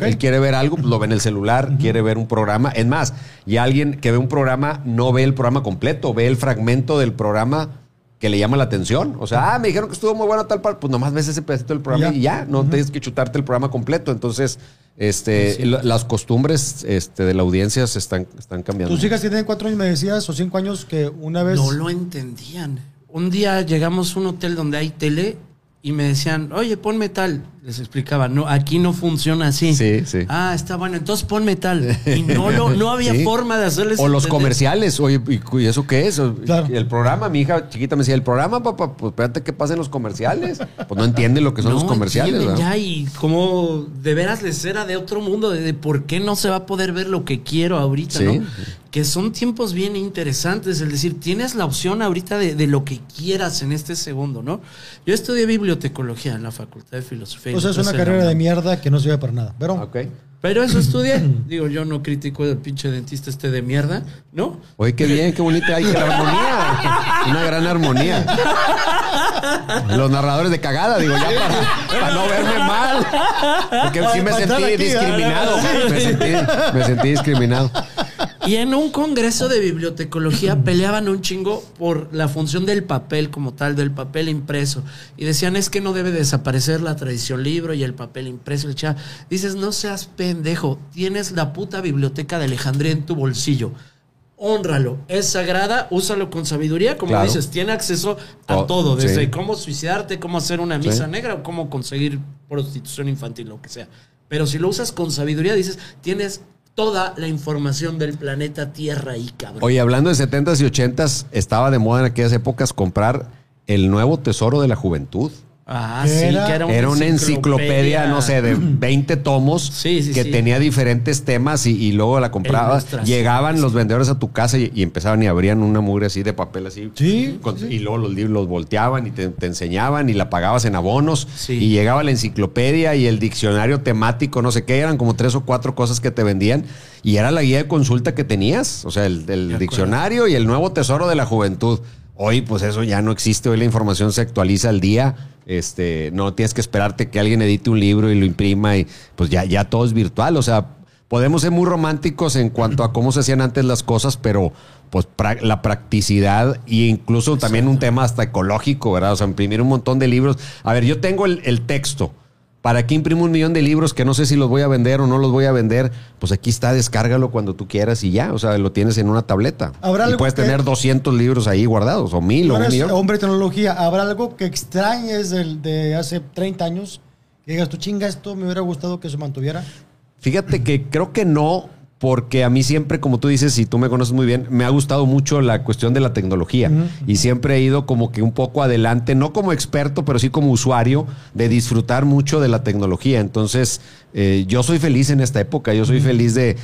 Él quiere ver algo, pues lo ve en el celular, quiere ver un programa. Es más, y alguien que ve un programa no ve el programa completo, ve el fragmento del programa que le llama la atención. O sea, ah, me dijeron que estuvo muy bueno tal par, pues nomás ves ese pedacito del programa Ya. y ya, no tienes que chutarte el programa completo. Entonces, este, la- las costumbres este, de la audiencia se están, están cambiando. Tus hijas tienen cuatro años, me decías, o cinco años, que una vez... No lo entendían. Un día llegamos a un hotel donde hay tele y me decían, oye, ponme tal. Les explicaba, no, aquí no funciona así. Sí, sí. Ah, está bueno, entonces ponme tal. Y no, lo, no había Sí. forma de hacerles O los comerciales, oye, ¿y, eso qué es? Claro. El programa, mi hija chiquita me decía, el programa, papá, pues espérate que pasen los comerciales. Pues no entiende lo que son los comerciales. entienden ya y como de veras les era de otro mundo, de, de por qué no se va a poder ver lo que quiero ahorita, Sí. ¿no? Que son tiempos bien interesantes, es decir, tienes la opción ahorita de, de lo que quieras en este segundo, ¿no? Yo estudié bibliotecología en la Facultad de Filosofía. O sea, es una carrera de mierda que no sirve para nada. Pero Ok. Pero eso estudié. Digo, yo no critico el pinche dentista este de mierda, ¿no? Oye, qué bien, qué bonita hay que la armonía. Una gran armonía. Los narradores de cagada, digo, ya para, para no verme mal. Porque sí me sentí discriminado. Me sentí, me sentí discriminado. Y en un congreso de bibliotecología peleaban un chingo por la función del papel como tal, del papel impreso. Y decían, es que no debe desaparecer la tradición libro y el papel impreso. Cha- Dices, no seas pendejo, tienes la puta biblioteca de Alejandría en tu bolsillo. Honralo, es sagrada, úsalo con sabiduría, como Claro. dices, tiene acceso a To- todo, desde sí. cómo suicidarte, cómo hacer una misa Sí. negra o cómo conseguir prostitución infantil, lo que sea. Pero si lo usas con sabiduría, dices, tienes toda la información del planeta Tierra ahí, cabrón. Oye, hablando de 70s y 80s, estaba de moda en aquellas épocas comprar el nuevo tesoro de la juventud. Ah, ¿Qué sí, era? que era una, Era una enciclopedia, no sé, de 20 tomos Sí, sí, que sí. tenía diferentes temas y, y luego la comprabas. Llegaban sí. los vendedores a tu casa y, y empezaban y abrían una mugre así de papel así. Sí, Con- sí. Y luego los libros los volteaban y te, te enseñaban y la pagabas en abonos. Sí. Y llegaba la enciclopedia y el diccionario temático, no sé qué, eran como tres o cuatro cosas que te vendían. Y era la guía de consulta que tenías. O sea, el, el diccionario y el nuevo tesoro de la juventud. Hoy, pues eso ya no existe. Hoy la información se actualiza al día. Este, no tienes que esperarte que alguien edite un libro y lo imprima y pues ya, ya todo es virtual. O sea, podemos ser muy románticos en cuanto a cómo se hacían antes las cosas, pero pues pra- la practicidad e incluso también un tema hasta ecológico, ¿verdad? O sea, imprimir un montón de libros. A ver, yo tengo el, el texto. ¿Para qué imprimo un millón de libros que no sé si los voy a vender o no los voy a vender? Pues aquí está, descárgalo cuando tú quieras y ya. O sea, lo tienes en una tableta. ¿Habrá y puedes que- tener 200 libros ahí guardados, o mil, o un millón. hombre tecnología. ¿Habrá algo que extrañes del- de hace 30 años? Que digas, tú chinga, esto me hubiera gustado que se mantuviera. Fíjate que creo que no, porque a mí siempre, como tú dices, y tú me conoces muy bien, me ha gustado mucho la cuestión de la tecnología. Y siempre he ido como que un poco adelante, no como experto, pero sí como usuario, de disfrutar mucho de la tecnología. Entonces, eh, yo soy feliz en esta época, yo soy feliz de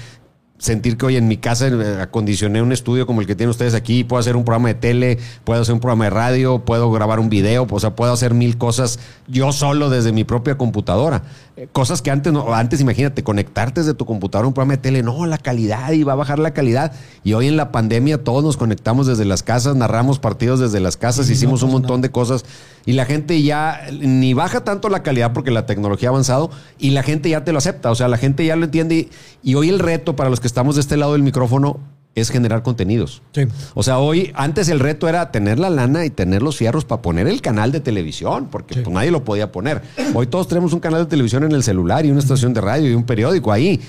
sentir que hoy en mi casa eh, acondicioné un estudio como el que tienen ustedes aquí, puedo hacer un programa de tele, puedo hacer un programa de radio, puedo grabar un video, o sea, puedo hacer mil cosas yo solo desde mi propia computadora. Cosas que antes, no, antes imagínate, conectarte desde tu computadora a un programa de tele, no, la calidad y va a bajar la calidad. Y hoy en la pandemia todos nos conectamos desde las casas, narramos partidos desde las casas, no hicimos un montón de cosas y la gente ya ni baja tanto la calidad porque la tecnología ha avanzado y la gente ya te lo acepta, o sea, la gente ya lo entiende y, y hoy el reto para los que estamos de este lado del micrófono es generar contenidos. Sí. O sea, hoy, antes el reto era tener la lana y tener los fierros para poner el canal de televisión, porque Sí. pues, nadie lo podía poner. Hoy todos tenemos un canal de televisión en el celular y una estación de radio y un periódico ahí.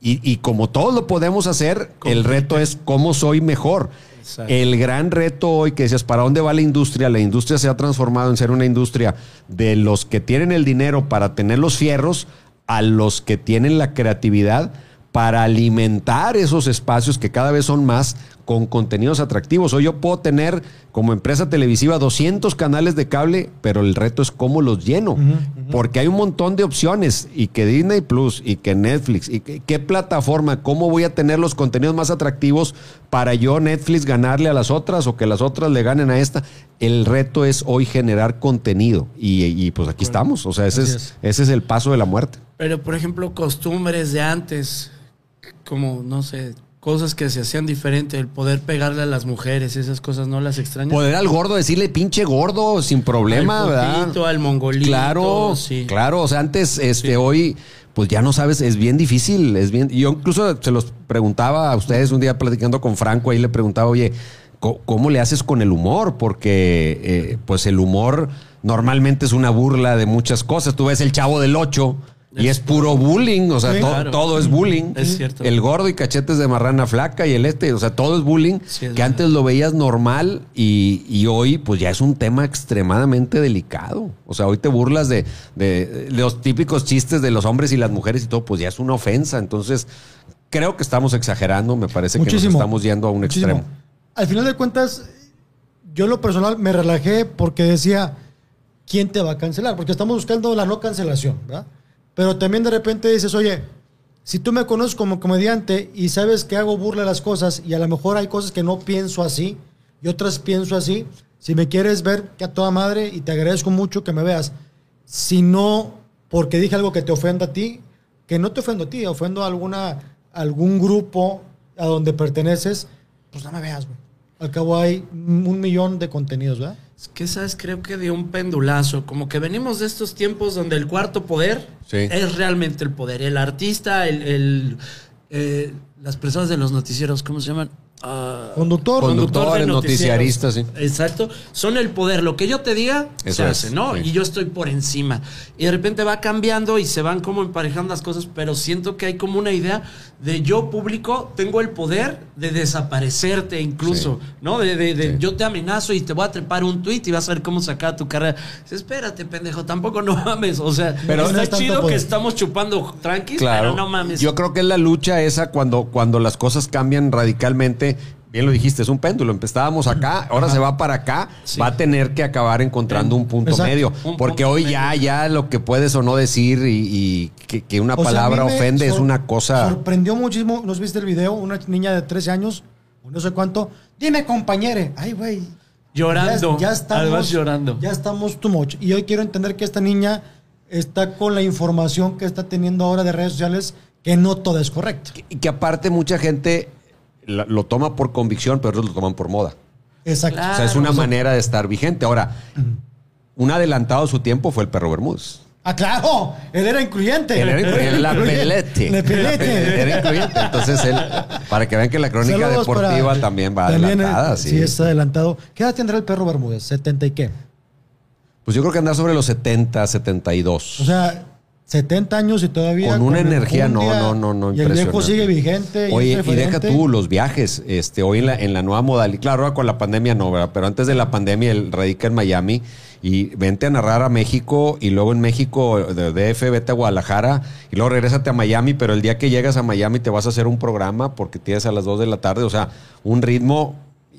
Y, y como todos lo podemos hacer, el reto es cómo soy mejor. Exacto. El gran reto hoy que decías, ¿para dónde va la industria? La industria se ha transformado en ser una industria de los que tienen el dinero para tener los fierros a los que tienen la creatividad para alimentar esos espacios que cada vez son más con contenidos atractivos. Hoy yo puedo tener como empresa televisiva 200 canales de cable, pero el reto es cómo los lleno. Porque hay un montón de opciones y que Disney Plus y que Netflix y que, qué plataforma, cómo voy a tener los contenidos más atractivos para yo Netflix ganarle a las otras o que las otras le ganen a esta. El reto es hoy generar contenido y, y, pues aquí estamos. O sea, ese Así es, es. ese es el paso de la muerte. Pero, por ejemplo, costumbres de antes, como, no sé, cosas que se hacían diferente, el poder pegarle a las mujeres, esas cosas no las extrañas. Poder al gordo decirle pinche gordo sin problema, al ¿verdad? putito, al mongolito. Claro, sí. claro. O sea, antes, este, hoy, pues ya no sabes, es bien difícil, es bien. Yo incluso se los preguntaba a ustedes un día platicando con Franco, ahí le preguntaba, oye, ¿cómo, cómo le haces con el humor? Porque eh, pues el humor normalmente es una burla de muchas cosas. Tú ves el chavo del 8 y es puro bullying, o sea, Sí. to- Claro. todo es bullying. Es cierto. El gordo y cachetes de marrana flaca y el este, o sea, todo es bullying, Sí, es que antes lo veías normal y, y hoy pues ya es un tema extremadamente delicado. O sea, hoy te burlas de, de- de los típicos chistes de los hombres y las mujeres y todo, pues ya es una ofensa. Entonces, creo que estamos exagerando, me parece que nos estamos yendo a un Muchísimo. extremo. Al final de cuentas, yo en lo personal me relajé porque decía, ¿quién te va a cancelar? Porque estamos buscando la no cancelación, ¿verdad? Pero también de repente dices, oye, si tú me conoces como comediante y sabes que hago burla de las cosas y a lo mejor hay cosas que no pienso así y otras pienso así, si me quieres ver que a toda madre y te agradezco mucho que me veas, si no porque dije algo que te ofenda a ti, que no te ofendo a ti, ofendo a alguna, algún grupo a donde perteneces, pues no me veas, güey. Al cabo hay un millón de contenidos, ¿verdad? Es que, ¿sabes? Creo que dio un pendulazo. Como que venimos de estos tiempos donde el cuarto poder Sí. es realmente el poder. El artista, el, el, eh, las personas de los noticieros, ¿cómo se llaman? Ah, Conductor. Conductor. De noticiaristas, sí. Exacto. Son el poder. Lo que yo te diga, Eso se es, hace, ¿no? sí. Y yo estoy por encima. Y de repente va cambiando y se van como emparejando las cosas, pero siento que hay como una idea de yo público tengo el poder de desaparecerte incluso, Sí. ¿no? De, de- de Sí. yo te amenazo y te voy a trepar un tweet y vas a ver cómo sacar tu carrera. Espérate, pendejo, tampoco no mames. O sea, Pero está chido poder. que estamos chupando tranquis, Claro. pero no mames. Yo creo que es la lucha esa cuando, cuando las cosas cambian radicalmente. Bien lo dijiste, es un péndulo. Empezábamos acá, ahora se va para acá. Sí. Va a tener que acabar encontrando un punto Exacto. medio. Un Porque punto hoy medio. ya, ya lo que puedes o no decir y, y que, que una O palabra ofende es una cosa. Sorprendió muchísimo, ¿nos viste el video? Una niña de 13 años, o no sé cuánto. Dime, compañere. Ay, güey. Llorando. Ya, ya estamos. Además llorando. Ya estamos too much. Y hoy quiero entender que esta niña está con la información que está teniendo ahora de redes sociales, que no todo es correcto. Y que aparte mucha gente la- lo toma por convicción, pero otros lo toman por moda. Exacto. Claro. o sea, es una o sea- manera de estar vigente. Ahora, un adelantado a su tiempo fue el perro Bermúdez. Ah, claro. Él era incluyente. Él era incluyente. La Incluyente. pelete. La pelete. Era incluyente. Entonces él, para que vean que la crónica Saludos deportiva para- también va también, adelantada. sí. sí, está adelantado. ¿Qué edad tendrá el perro Bermúdez? ¿70 y qué? Pues yo creo que anda sobre los 70, 72. O sea, 70 años y todavía. Con una energía, no, no, no, no, Y el viejo sigue vigente. Oye, y deja tú los viajes. Este, hoy en la, en la nueva modalidad, claro, ahora con la pandemia no, ¿verdad? Pero antes de la pandemia él radica en Miami y vente a narrar a México y luego en México de DF vete a Guadalajara y luego regrésate a Miami, pero el día que llegas a Miami te vas a hacer un programa porque tienes a las 2 de la tarde, o sea, un ritmo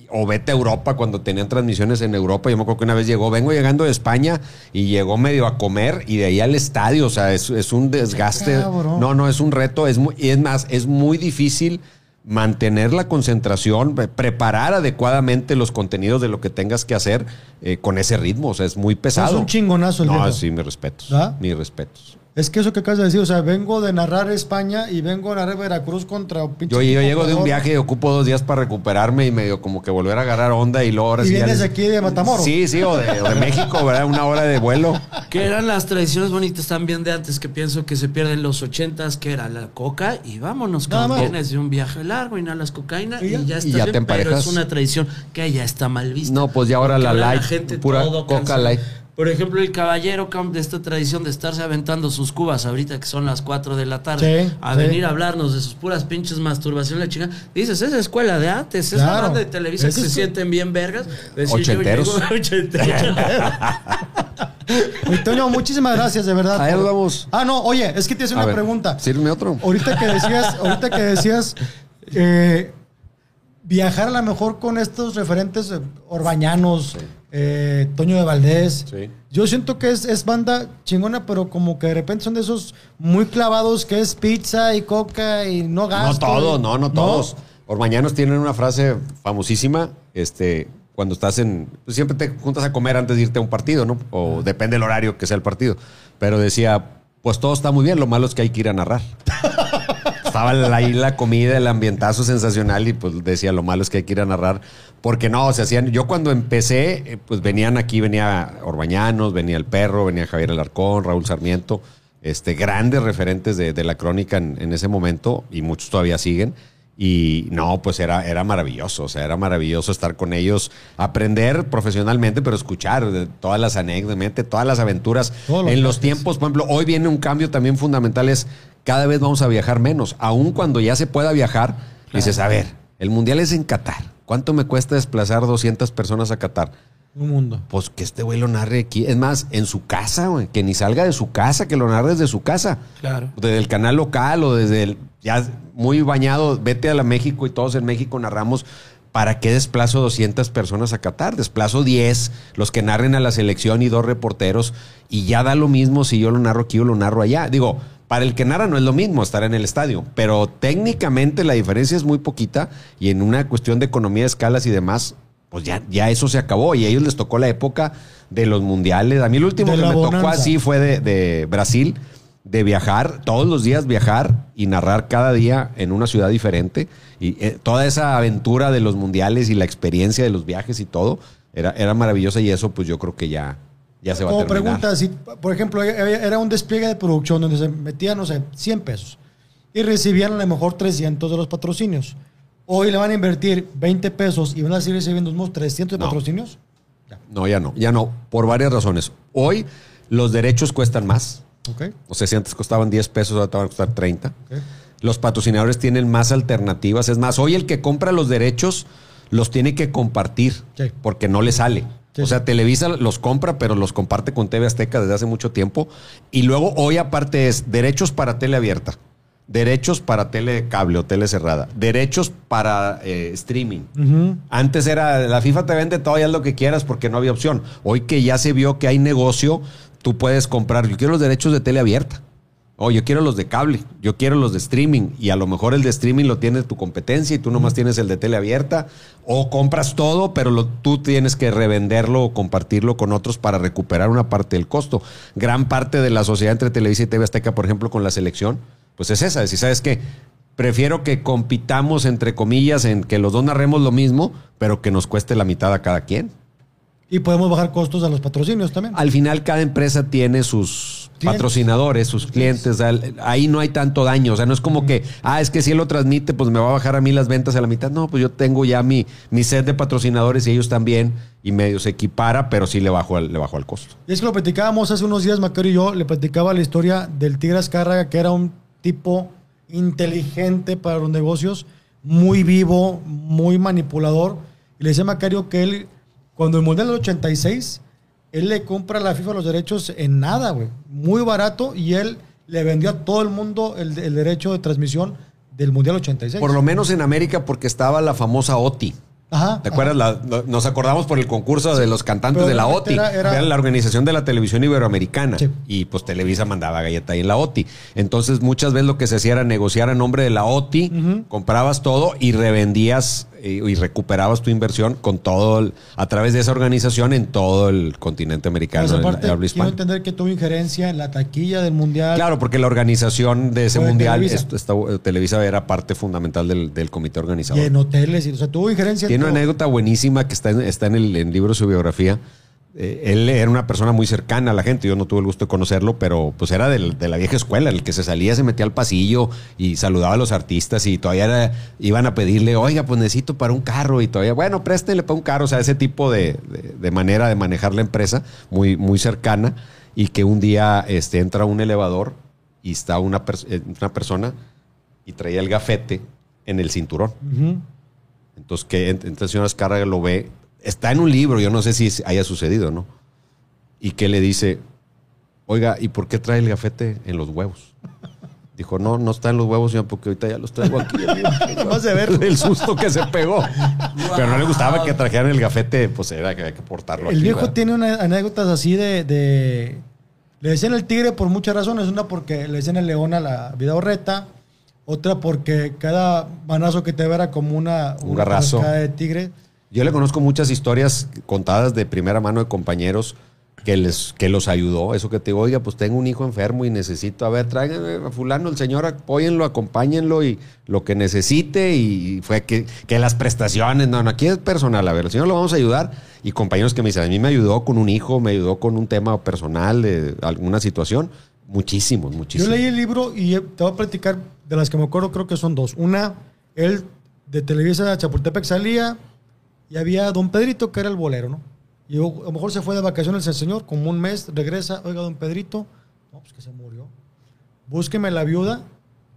o vete a Europa cuando tenían transmisiones en Europa. Yo me acuerdo que una vez llegó, vengo llegando de España y llegó medio a comer y de ahí al estadio. O sea, es, es un desgaste. Cabrón. No, no, es un reto. Es muy, y es más, es muy difícil mantener la concentración, pre- preparar adecuadamente los contenidos de lo que tengas que hacer eh, con ese ritmo. O sea, es muy pesado. Es un chingonazo el No, viejo. sí, mis respetos. ¿Ah? Mis respetos. Es que eso que acabas de decir, o sea, vengo de narrar España y vengo a narrar Veracruz contra un pinche Yo, yo llego de un viaje y ocupo dos días para recuperarme y medio como que volver a agarrar onda y luego ahora Y sí ya vienes les- aquí de Matamoros. Sí, sí, o de, o de México, ¿verdad? Una hora de vuelo. Que eran las tradiciones bonitas también de antes que pienso que se pierden los ochentas, que era la coca y vámonos, Nada vienes de un viaje largo, inhalas cocaína Y y ya. ya, Y ya te bien, pero emparejas. es una tradición que ya está mal vista. No, pues ya ahora la light, gente pura todo coca light. Por ejemplo, el caballero de esta tradición de estarse aventando sus cubas ahorita que son las 4 de la tarde, Sí, a sí. venir a hablarnos de sus puras pinches masturbación, la chica. Dices, esa escuela de antes, esa Claro. banda de Televisa Ese que se es- sienten bien vergas. Decir, yo Ochenteros. llego- ochenteros. Toño, muchísimas gracias, de verdad. Ahí nos vamos. Ah, no, oye, es que te hice una ver, pregunta. Sírveme otro. Ahorita que decías, ahorita que decías eh, viajar a lo mejor con estos referentes orbañanos, eh, Toño de Valdés. Sí. Yo siento que es, es banda chingona, pero como que de repente son de esos muy clavados que es pizza y coca y no No gasto. todos, y- no, no todos. Ormañanos tienen una frase famosísima, este, cuando estás en, pues siempre te juntas a comer antes de irte a un partido, ¿no? O depende del horario que sea el partido. Pero decía, pues todo está muy bien, lo malo es que hay que ir a narrar. Estaba ahí la comida, el ambientazo sensacional y pues decía, lo malo es que hay que ir a narrar. Porque no, se hacían, yo cuando empecé, eh, pues venían aquí, venía Orbañanos, venía el perro, venía Javier Alarcón, Raúl Sarmiento. este, grandes referentes de, de la crónica en, en ese momento y muchos todavía siguen. Y no, pues era, era maravilloso, o sea, era maravilloso estar con ellos, aprender profesionalmente, pero escuchar de todas las anécdotas, todas las aventuras. En los tiempos, por ejemplo, hoy viene un cambio también fundamental, es cada vez vamos a viajar menos. Aun cuando ya se pueda viajar, dices, a ver, el Mundial es en Qatar. ¿Cuánto me cuesta desplazar 200 personas a Qatar? Un mundo. Pues que este güey lo narre aquí. Es más, en su casa, güey. Que ni salga de su casa, que lo narre desde su casa. Claro. Desde el canal local o desde el. Ya muy bañado, vete a la México y todos en México narramos. ¿Para qué desplazo 200 personas a Qatar? Desplazo 10, los que narren a la selección y dos reporteros. Y ya da lo mismo si yo lo narro aquí o lo narro allá. Digo, para el que narra no es lo mismo estar en el estadio, pero técnicamente la diferencia es muy poquita y en una cuestión de economía de escalas y demás, pues ya, ya eso se acabó y a ellos les tocó la época de los mundiales. A mí el último que me tocó así fue de, de Brasil, de viajar, todos los días viajar y narrar cada día en una ciudad diferente. Y eh, toda esa aventura de los mundiales y la experiencia de los viajes y todo era, era maravillosa y eso pues yo creo que ya, ya se va Como a terminar. pregunta, si, por ejemplo, era un despliegue de producción donde se metían, no sé, 100 pesos y recibían a lo mejor 300 de los patrocinios. Hoy le van a invertir 20 pesos y van a seguir recibiendo unos 300 de No. patrocinios. No, ya no, ya no, por varias razones. Hoy los derechos cuestan más. Ok. O sea, si antes costaban 10 pesos, ahora te van a costar 30. ok. Los patrocinadores tienen más alternativas. Es más, hoy el que compra los derechos los tiene que compartir porque no le sale. Sí, o sea. Televisa los compra, pero los comparte con TV Azteca desde hace mucho tiempo. Y luego hoy aparte es derechos para tele abierta, derechos para tele cable o tele cerrada, derechos para eh, streaming. Antes era, la FIFA te vende todo, haz lo que quieras porque no había opción. Hoy que ya se vio que hay negocio, tú puedes comprar, yo quiero los derechos de tele abierta. O yo quiero los de cable, yo quiero los de streaming y a lo mejor el de streaming lo tiene tu competencia y tú nomás tienes el de tele abierta o compras todo, pero lo- tú tienes que revenderlo o compartirlo con otros para recuperar una parte del costo. Gran parte de la sociedad entre Televisa y TV Azteca, por ejemplo, con la selección, pues es esa, es decir, ¿sabes qué? Prefiero que compitamos entre comillas en que los dos narremos lo mismo, pero que nos cueste la mitad a cada quien. Y podemos bajar costos a los patrocinios también. Al final cada empresa tiene sus. Patrocinadores, sus clientes. Ahí no hay tanto daño. O sea, no es como que, ah, es que si él lo transmite, pues me va a bajar a mí las ventas a la mitad. No, pues yo tengo ya mi, mi set de patrocinadores y ellos también. Y medio se equipara, pero sí le bajo al, le bajo al costo. Y es que lo platicábamos hace unos días, Macario y yo, le platicaba la historia del Tigre Azcárraga, que era un tipo inteligente para los negocios, muy vivo, muy manipulador. Y le decía a Macario que él, cuando el Mundial del 86, él le compra a la FIFA los derechos en nada, güey. Muy barato y él le vendió a todo el mundo el, el derecho de transmisión del Mundial 86. Por lo menos en América, porque estaba la famosa OTI. Ajá, ¿Te acuerdas? La- nos acordamos por el concurso de los cantantes Pero de la OTI. era- la organización de la televisión iberoamericana. Sí. Y pues Televisa mandaba galleta ahí en la OTI. Entonces muchas veces lo que se hacía era negociar a nombre de la OTI, comprabas todo y revendías y recuperabas tu inversión con todo el- a través de esa organización en todo el continente americano, Pues, aparte, quiero entender que tuvo injerencia en la taquilla del Mundial. Claro, porque la organización de ese mundial, Televisa. esto- esta- Televisa era parte fundamental del, del comité organizador. Y en hoteles, y, o sea, tuvo injerencia en Tiene una anécdota buenísima que está en, está en el, en el libro de su biografía. Eh, él era una persona muy cercana a la gente. Yo no tuve el gusto de conocerlo, pero pues era del- de la vieja escuela, el que se salía, se metía al pasillo y saludaba a los artistas y todavía era- iban a pedirle, oiga, pues necesito para un carro y todavía, bueno, préstele para un carro. O sea, ese tipo de, de- de manera de manejar la empresa muy, muy cercana y que un día este, entra un elevador y está una, pers- eh, una persona y traía el gafete en el cinturón. Entonces, que ent- entonces señor Azcárraga lo ve. Está en un libro, yo no sé si haya sucedido, ¿no? Y que le dice, oiga, ¿y por qué trae el gafete en los huevos? Dijo, no, no está en los huevos, señor, porque ahorita ya los traigo aquí. Nomás de verlo. El susto que se pegó. Pero no le gustaba que trajeran el gafete, pues era que había que portarlo El aquí, viejo ¿verdad? tiene una, anécdotas así de, de- Le decían el tigre por muchas razones. Una porque le decían el león a la vida horreta. Otra porque cada manazo que te ve era como una, Un una garrazo. de tigre. Yo le conozco muchas historias contadas de primera mano de compañeros que, les, que los ayudó. Eso que te digo, oiga, pues tengo un hijo enfermo y necesito, a ver, tráiganme a fulano, el señor, apóyenlo, acompáñenlo y lo que necesite. Y fue que, que las prestaciones, no, no, aquí es personal, a ver, el señor lo vamos a ayudar. Y compañeros que me dicen, a mí me ayudó con un hijo, me ayudó con un tema personal de alguna situación. Muchísimos, Yo muchísimos. leí el libro y eh, te voy a platicar de las que me acuerdo, creo que son dos. Una, él de Televisa a Chapultepec salía y había Don Pedrito, que era el bolero, ¿no? Y a lo mejor se fue de vacaciones el señor, como un mes, regresa, oiga, Don Pedrito, no, pues que se murió. Búsqueme la viuda.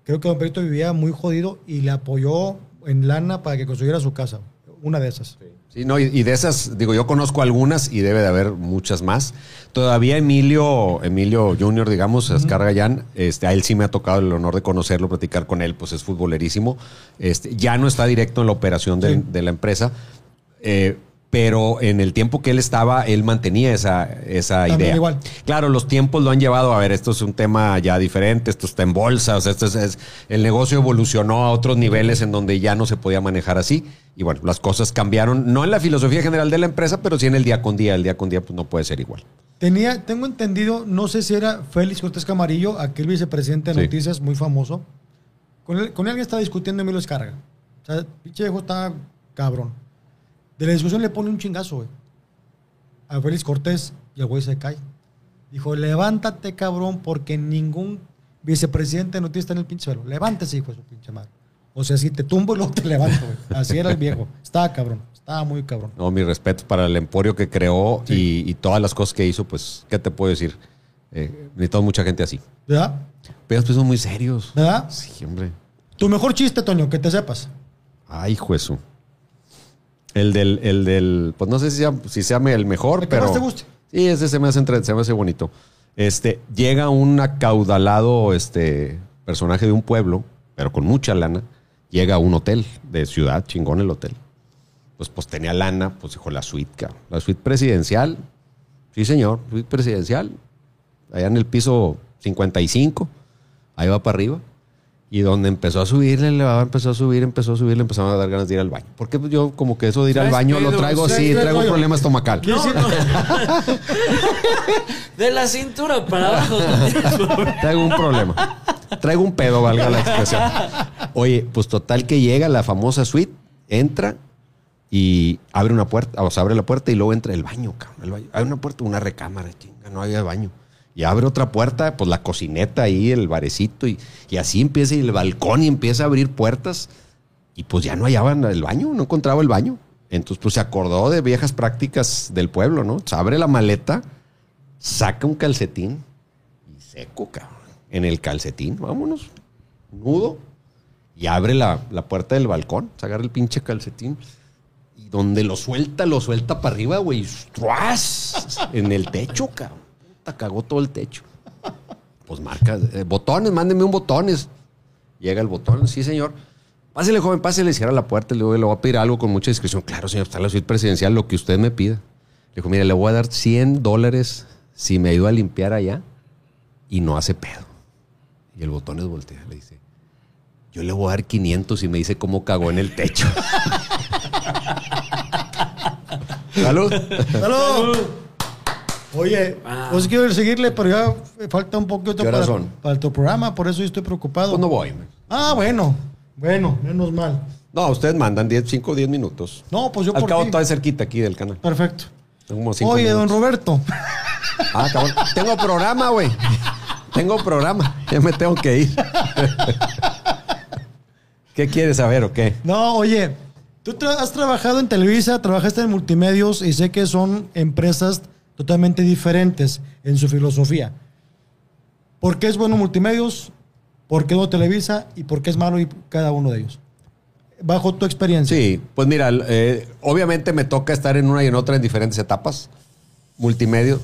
Creo que Don Pedrito vivía muy jodido y le apoyó en lana para que construyera su casa. Una de esas. Sí, no, y, y de esas, digo, yo conozco algunas y debe de haber muchas más. Todavía Emilio, Emilio Junior, digamos, Ascar Gallán, este, a él sí me ha tocado el honor de conocerlo, platicar con él, pues es futbolerísimo. Este, ya no está directo en la operación de, Sí. de la empresa, eh, pero en el tiempo que él estaba, él mantenía esa, esa También idea. igual. Claro, los tiempos lo han llevado a ver, esto es un tema ya diferente, esto está en bolsa, o sea, esto es, es- el negocio evolucionó a otros niveles en donde ya no se podía manejar así. Y bueno, las cosas cambiaron, no en la filosofía general de la empresa, pero sí en el día con día. El día con día pues no puede ser igual. Tenía, tengo entendido, no sé si era Félix Cortés Camarillo, aquel vicepresidente de Sí. noticias muy famoso. Con él, con él alguien estaba discutiendo Emilio Escarga. O sea, pinche viejo estaba cabrón. De la discusión le pone un chingazo, güey. A Félix Cortés y el güey se cae. Dijo, levántate, cabrón, porque ningún vicepresidente de noticias está en el pinche suelo. Levántese, hijo de su pinche madre. O sea, si te tumbo y luego te levanto, güey. Así era el viejo. Estaba cabrón. Estaba muy cabrón. No, mi respeto para el emporio que creó Sí. y, y todas las cosas que hizo, pues, ¿qué te puedo decir? Eh, necesitamos mucha gente así. ¿Verdad? Pero después son muy serios. ¿Verdad? Sí, hombre. Tu mejor chiste, Toño, que te sepas. Ay, juezo. El del, el del, pues no sé si sea, si sea el mejor, El que pero. más te guste. Sí, ese se me hace entre- se me hace bonito. Este, llega un acaudalado este, personaje de un pueblo, pero con mucha lana, llega a un hotel de ciudad, chingón el hotel. Pues, pues tenía lana, pues dijo la suite, cabrón. La suite presidencial. Sí, señor, suite presidencial. Allá en el piso 55. Ahí va para arriba. Y donde empezó a subir, el elevador empezó a subir, empezó a subir, le empezaron a dar ganas de ir al baño. Porque pues, yo como que eso de ir al ¿Traes baño lo traigo ¿Traes así, pedo, traigo un problema estomacal. De la cintura para abajo. Traigo un problema. Traigo un pedo, valga la expresión. Oye, pues total que llega la famosa suite, entra y abre una puerta, o sea, abre la puerta y luego entra el baño, cabrón. el baño. Hay una puerta, una recámara, chinga, no había baño. Y abre otra puerta, pues la cocineta ahí, el barecito, y, y así empieza, el balcón y empieza a abrir puertas. Y pues ya no hallaban el baño, no encontraba el baño. Entonces, pues se acordó de viejas prácticas del pueblo, ¿no? Se abre la maleta, saca un calcetín y seco, cabrón. En el calcetín, vámonos. Nudo. Y abre la, la puerta del balcón. Se agarra el pinche calcetín. Y donde lo suelta, lo suelta para arriba, güey. En el techo, cabrón. Puta, cagó todo el techo. Pues marca. eh, botones, mándeme un botones. Llega el botón. Sí, señor. Pásele, joven, pásele. Cierra la puerta. Le digo, le voy a pedir algo con mucha discreción. Claro, señor, está en la suite presidencial, lo que usted me pida. Le dijo, mire, le voy a dar 100 dólares si me ayuda a limpiar allá y no hace pedo. Y el botón es voltea, le dice, yo le voy a dar 500 y me dice cómo cagó en el techo. Salud. ¡Salud! Oye, Ah. pues quiero seguirle, pero ya falta un poquito ¿Qué horas para, para tu programa, por eso yo estoy preocupado. Pues no voy. man. Ah, bueno, bueno, menos mal. No, ustedes mandan 10, 5 o 10 minutos. No, pues yo Al por cabo, ti. todo es cerquita aquí del canal. Perfecto. Tengo como cinco Oye, don. Roberto, Ah, cabrón. Tengo programa, güey. Tengo programa. Ya me tengo que ir. ¿Qué quieres saber o qué? no, oye, tú tra- has trabajado en Televisa, trabajaste en multimedios y sé que son empresas totalmente diferentes en su filosofía. ¿Por qué es bueno multimedios? ¿Por qué no Televisa? ¿Y por qué es malo y cada uno de ellos? Bajo tu experiencia. Sí, pues mira, eh, obviamente me toca estar en una y en otra en diferentes etapas. Multimedio.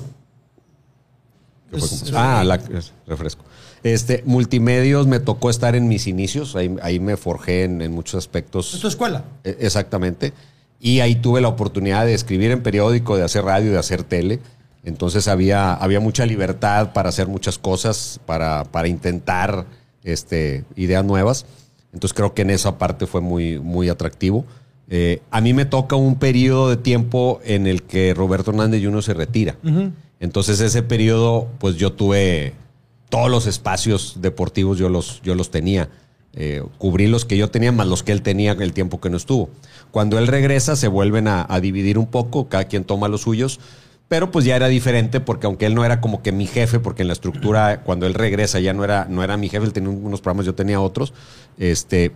Es- ah, la, es- refresco. Este, multimedios me tocó estar en mis inicios. Ahí, ahí me forjé en, en muchos aspectos. Es tu escuela. Eh, Exactamente. Y ahí tuve la oportunidad de escribir en periódico, de hacer radio, de hacer tele. Entonces había, había mucha libertad para hacer muchas cosas, para, para intentar este, ideas nuevas. Entonces creo que en esa parte fue muy, muy atractivo. Eh, a mí me toca un periodo de tiempo en el que Roberto Hernández Jr. se retira. Entonces ese periodo, pues yo tuve todos los espacios deportivos, yo los, yo los tenía. Eh, cubrí los que yo tenía más los que él tenía el tiempo que no estuvo. Cuando él regresa se vuelven a, a dividir un poco, cada quien toma los suyos, Pero pues ya era diferente porque aunque él no era como que mi jefe, porque en la estructura, cuando él regresa ya no era, no era mi jefe, él tenía unos programas, yo tenía otros, este,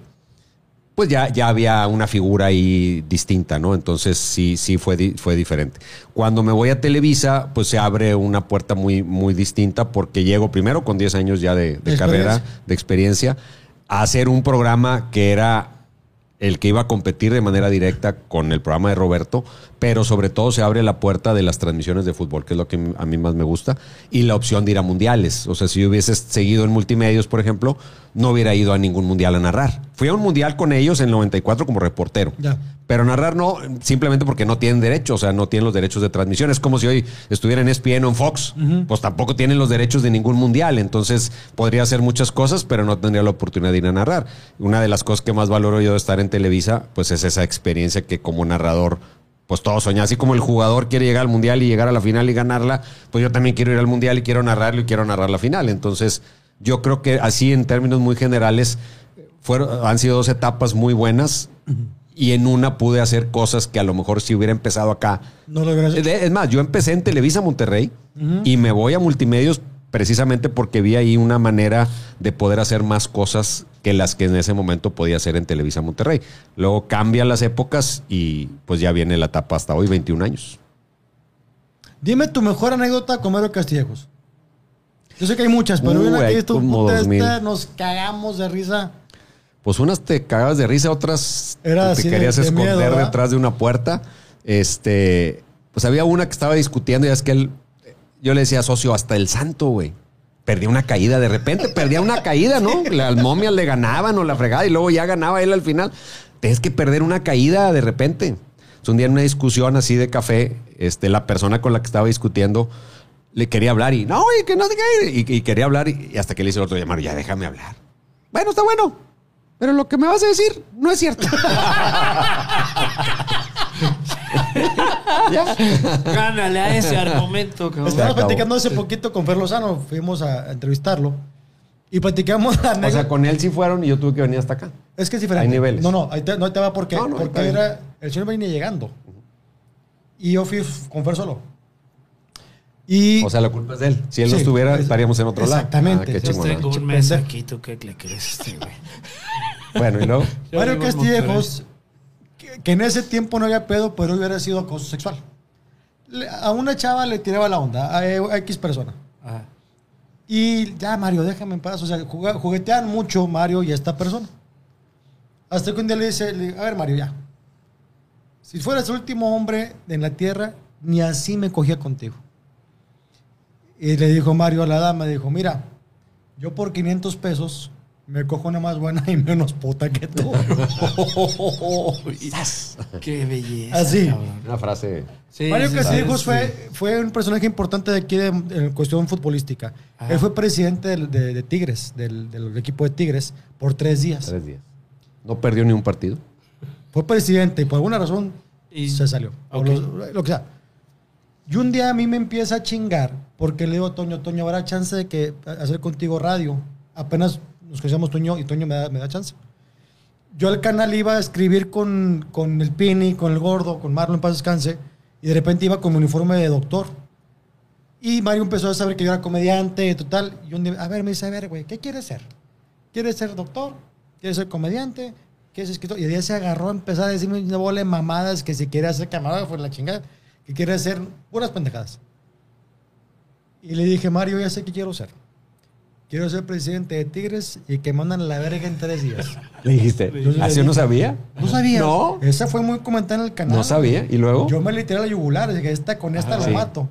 pues ya, ya había una figura ahí distinta, ¿no? Entonces sí, sí fue, fue diferente. Cuando me voy a Televisa, pues se abre una puerta muy, muy distinta porque llego primero con 10 años ya de, carrera, de experiencia, hacer un programa que era el que iba a competir de manera directa con el programa de Roberto, pero sobre todo se abre la puerta de las transmisiones de fútbol, que es lo que a mí más me gusta, y la opción de ir a mundiales. O sea, si yo hubiese seguido en multimedios, por ejemplo, no hubiera ido a ningún mundial a narrar. Fui a un mundial con ellos en el 94 como reportero. Ya. Pero narrar no, simplemente porque no tienen derecho, o sea, no tienen los derechos de transmisión. Es como si hoy estuviera en ESPN o en Fox, pues tampoco tienen los derechos de ningún mundial. Entonces podría hacer muchas cosas, pero no tendría la oportunidad de ir a narrar. Una de las cosas que más valoro yo de estar en Televisa, pues es esa experiencia que como narrador, pues todo soña. Así como el jugador quiere llegar al mundial y llegar a la final y ganarla, pues yo también quiero ir al mundial y quiero narrarlo y quiero narrar la final. Entonces yo creo que así en términos muy generales, fueron, han sido dos etapas muy buenas y en una pude hacer cosas que a lo mejor si hubiera empezado acá. No lo hecho. Es más, yo empecé en Televisa Monterrey y me voy a multimedios precisamente porque vi ahí una manera de poder hacer más cosas que las que en ese momento podía hacer en Televisa Monterrey. Luego cambian las épocas y pues ya viene la etapa hasta hoy, 21 años. Dime tu mejor anécdota con Mario Castillejos. Yo sé que hay muchas, pero una que hay dices tú, como puta, 2000. esta, nos cagamos de risa. Pues unas te cagabas de risa, otras Era te de- querías de esconder detrás de una puerta. Este, pues había una que estaba discutiendo y es que él, yo le decía socio hasta el santo, güey. Perdía una caída, de repente perdía una caída, ¿no? Las momias le ganaban o la fregada y luego ya ganaba él al final. Tienes que perder una caída de repente. Entonces, un día en una discusión así de café, este, la persona con la que estaba discutiendo le quería hablar y no, y que no qué", y, y quería hablar y, y hasta que le hice el otro llamar, ya déjame hablar. Bueno, está bueno. Pero lo que me vas a decir no es cierto. ya. Gánale a ese argumento, cabrón. Estábamos acabó. platicando hace poquito con Fer Lozano, fuimos a, a entrevistarlo y platicamos la O sea, con él sí fueron y yo tuve que venir hasta acá. es que es diferente. hay niveles. No, no, ahí te, no ahí te va porque, No, no, porque está era, el señor venía llegando. Y yo fui con Fer solo. Y O sea, la culpa es de él. Si él no Sí, estuviera, es- estaríamos en otro lado. exactamente. Ah, qué Yo Yo chingón. tengo Pinche un mes aquí, ¿tú qué le crees a este güey? Bueno, y luego. Yo Mario vivo en Castillejos, que, en ese tiempo no había pedo, pero hubiera sido acoso sexual. Le- a una chava le tiraba la onda, a, a X persona. Ajá. Y ya, Mario, déjame en paz. O sea, juguetean mucho Mario y esta persona. Hasta que un día le dice, le- a ver, Mario, ya. Si fueras el último hombre en la tierra, ni así me cogía contigo. Y le dijo Mario a la dama, dijo, mira, yo por 500 pesos me cojo una más buena y menos puta que tú. Qué belleza. Así. cabrón. Una frase. Sí, Mario sí, Castillejos sí. fue, fue un personaje importante de aquí de, en cuestión futbolística. Ajá. Él fue presidente del- de, de Tigres, del, del equipo de Tigres, por tres días. Tres días. No perdió ni un partido. Fue presidente y por alguna razón Y- se salió. O Ok. lo, lo que sea. Y un día a mí me empieza a chingar porque le digo a Toño, Toño, habrá chance de que hacer contigo radio. Apenas nos conocíamos Toño y Toño me da, me da chance. Yo al canal iba a escribir con, con el Pini, con el Gordo, con Marlon paz descanse, y de repente iba con mi uniforme de doctor. Y Mario empezó a saber que yo era comediante total. Y un día, a ver, me dice, a ver, güey, ¿qué quieres ser? ¿Quieres ser doctor? ¿Quieres ser comediante? ¿Quieres ser escritor? Y el día se agarró a empezar a decirme una bola de mamadas que si quiere hacer camarógrafo la chingada, que quiere hacer puras pendejadas. Y le dije, Mario, ya sé qué quiero ser. Quiero ser presidente de Tigres y que mandan a la verga en tres días. Le dijiste. Yo le ¿Así dije- no sabía? ¿No sabía? No. Esa fue muy comentada en el canal. No sabía. ¿Y luego? Yo me le tiré a la yugular, dije, esta, con esta Ah, lo sí. mato.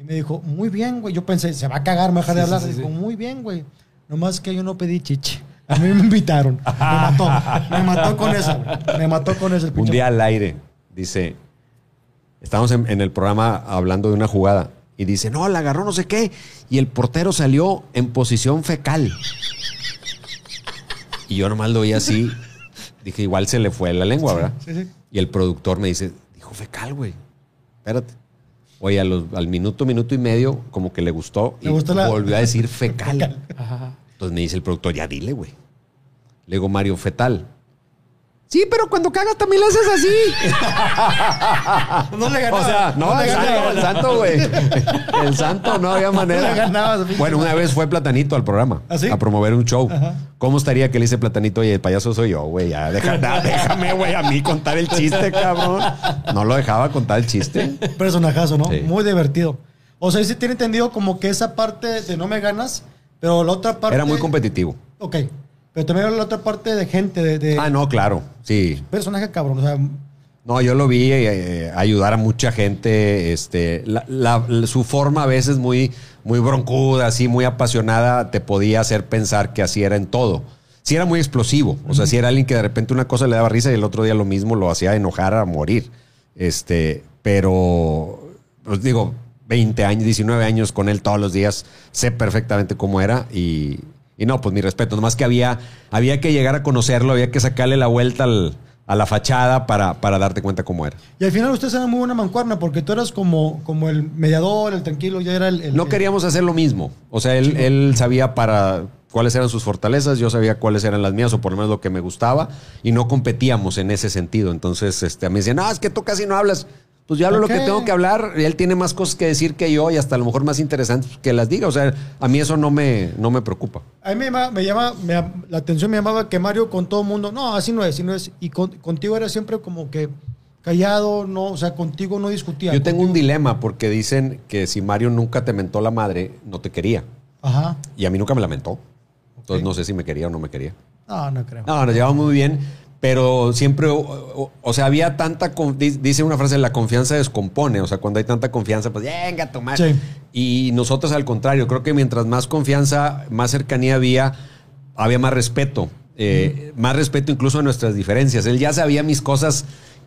Y me dijo, muy bien, güey. Yo pensé, se va a cagar, me va a dejar de Sí, hablar. sí, dijo, sí. muy bien, güey. Nomás que yo no pedí chiche. A mí me invitaron. Me mató. Me mató con eso. güey. Me mató con eso el Un día al aire, dice, estamos en, en el programa hablando de una jugada y dice, no, la agarró no sé qué, y el portero salió en posición fecal. Y yo nomás lo vi así, dije, igual se le fue la lengua, ¿verdad? Sí, sí. Y el productor me dice, dijo fecal, güey, espérate. Oye, a los- al minuto, minuto y medio, como que le gustó y gustó la- volvió a decir fecal. Entonces me dice el productor, ya dile, güey. Le digo, Mario, fetal. Sí, pero cuando cagas también lo haces así. No le ganaba. O sea, no, No le el santo, ganaba. el santo, güey. El santo no había manera. No le ganabas, bueno, una vez fue Platanito al programa ¿Ah, sí? a promover un show. Ajá. ¿Cómo estaría que le dice Platanito, oye, el payaso soy yo, güey? Ya, deja- déjame, güey, a mí contar el chiste, cabrón. No lo dejaba contar el chiste. Personajazo, ¿no? Sí. Muy divertido. O sea, sí tiene entendido como que esa parte de no me ganas, pero la otra parte. Era muy competitivo. Ok. Pero también era la otra parte de gente, de, de Ah, no, claro, sí. personaje cabrón. O sea, No, yo lo vi eh, ayudar a mucha gente. Este, la- su forma a veces muy, muy broncuda, así, muy apasionada, te podía hacer pensar que así era en todo. Sí era muy explosivo. O sea, sí era alguien que de repente una cosa le daba risa y el otro día lo mismo lo hacía enojar a morir. Este, pero, pues digo, 20 años, 19 años con él todos los días, sé perfectamente cómo era y, y no, pues mi respeto. Nomás que había, había que llegar a conocerlo, había que sacarle la vuelta al- a la fachada para, para darte cuenta cómo era. y al final ustedes eran muy buena mancuerna porque tú eras como, como el mediador, el tranquilo, ya era el. el- No queríamos hacer lo mismo. O sea, él, él sabía para cuáles eran sus fortalezas, yo sabía cuáles eran las mías, o por lo menos lo que me gustaba, y no competíamos en ese sentido. Entonces, este, me decían, no, es que tú casi no hablas. Pues yo hablo lo que tengo que hablar, él tiene más cosas que decir que yo, y hasta a lo mejor más interesantes que las diga. O sea, a mí eso no me, no me preocupa. A mí me llama, me llama me la atención me llamaba que Mario con todo el mundo, no, así no es, así no es. Y con- contigo era siempre como que callado, no, o sea, contigo no discutía. Yo tengo un dilema, porque dicen que si Mario nunca te mentó la madre, no te quería. Ajá. Y a mí nunca me la mentó. Entonces no sé si me quería o no me quería. No, no creo. No, nos llevamos muy bien, pero siempre, o, o- o sea, había tanta, dice una frase, la confianza descompone, o sea, cuando hay tanta confianza, pues venga, tomar. Sí. Y nosotros al contrario, creo que mientras más confianza, más cercanía había, había más respeto, eh, más respeto incluso a nuestras diferencias. Él ya sabía mis cosas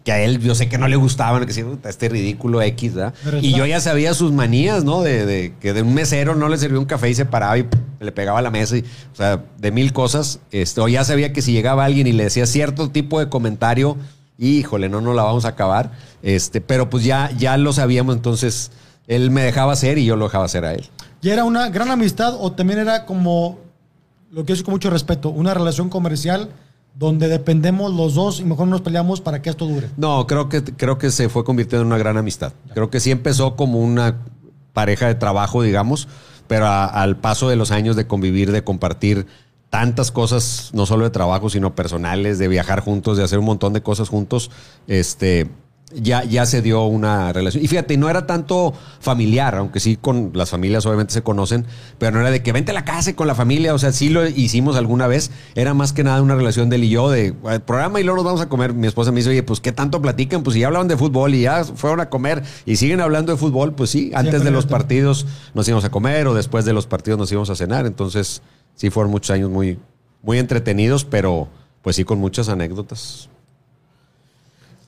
que a él yo sé que no le gustaban, que decía, "Puta, este ridículo X, ¿verdad? Pero Y está- yo ya sabía sus manías, ¿no? De, de que de un mesero no le servía un café y se paraba y le pegaba a la mesa, y, o sea, de mil cosas. Este, o ya sabía que si llegaba alguien y le decía cierto tipo de comentario, híjole, no nos la vamos a acabar. Este, pero pues ya, ya lo sabíamos, entonces él me dejaba hacer y yo lo dejaba hacer a él. ¿Y era una gran amistad o también era como, lo que es con mucho respeto, una relación comercial donde dependemos los dos y mejor nos peleamos para que esto dure? No, creo que, creo que se fue convirtiendo en una gran amistad. Creo que sí empezó como una pareja de trabajo, digamos, pero a- al paso de los años de convivir, de compartir tantas cosas, no solo de trabajo, sino personales, de viajar juntos, de hacer un montón de cosas juntos, este, ya, ya se dio una relación. Y fíjate, no era tanto familiar, aunque sí con las familias obviamente se conocen, pero no era de que vente a la casa con la familia, o sea, sí lo hicimos alguna vez, era más que nada una relación de él y yo, de "Al programa y luego nos vamos a comer. Mi esposa me dice, oye, pues qué tanto platican, pues si ya hablaban de fútbol y ya fueron a comer y siguen hablando de fútbol, pues sí, antes de los partidos nos íbamos a comer o después de los partidos nos íbamos a cenar, entonces sí fueron muchos años muy, muy entretenidos, pero pues sí con muchas anécdotas.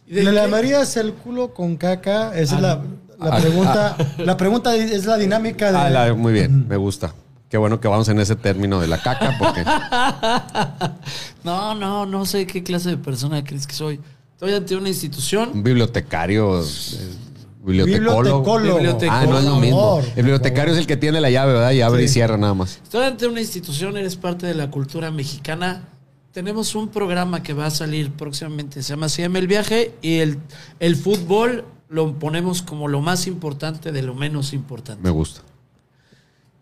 ¿Y de ¿Le qué? lavarías el culo con caca? Esa es la, la Ah. pregunta. La pregunta es la dinámica de... Ah, la- muy bien, me gusta. Qué bueno que vamos en ese término de la caca, porque No, no, no sé qué clase de persona crees que soy. Estoy ante una institución. un bibliotecario, eh, bibliotecólogo. Ah, no es lo Por mismo. favor, El bibliotecario es el que tiene la llave, ¿verdad? Y abre y cierra nada más. Estoy ante una institución, eres parte de la cultura mexicana. Tenemos un programa que va a salir próximamente, se llama Se llama El Viaje y el, el fútbol lo ponemos como lo más importante de lo menos importante. Me gusta.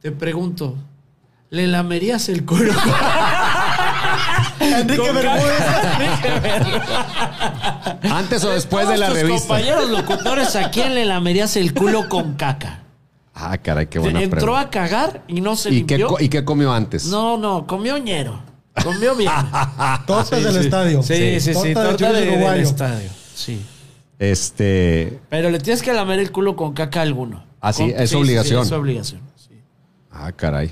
Te pregunto, ¿le lamerías el culo? Enrique Con Bermúdez. Antes o después de la tus revista. compañeros locutores, ¿a quién le lamerías el culo con caca? Ah, caray, qué buena Entró pregunta. a cagar y no se ¿Y limpió. ¿Y qué comió antes? No, no, comió ñero. Comió bien. Tortas Sí, del sí. estadio. Sí, sí, sí. Torta de Torta chorizo de- del estadio. Sí. Este. Pero le tienes que lamer el culo con caca a alguno. Ah, sí, Con- es obligación. es obligación. sí. Ah, caray.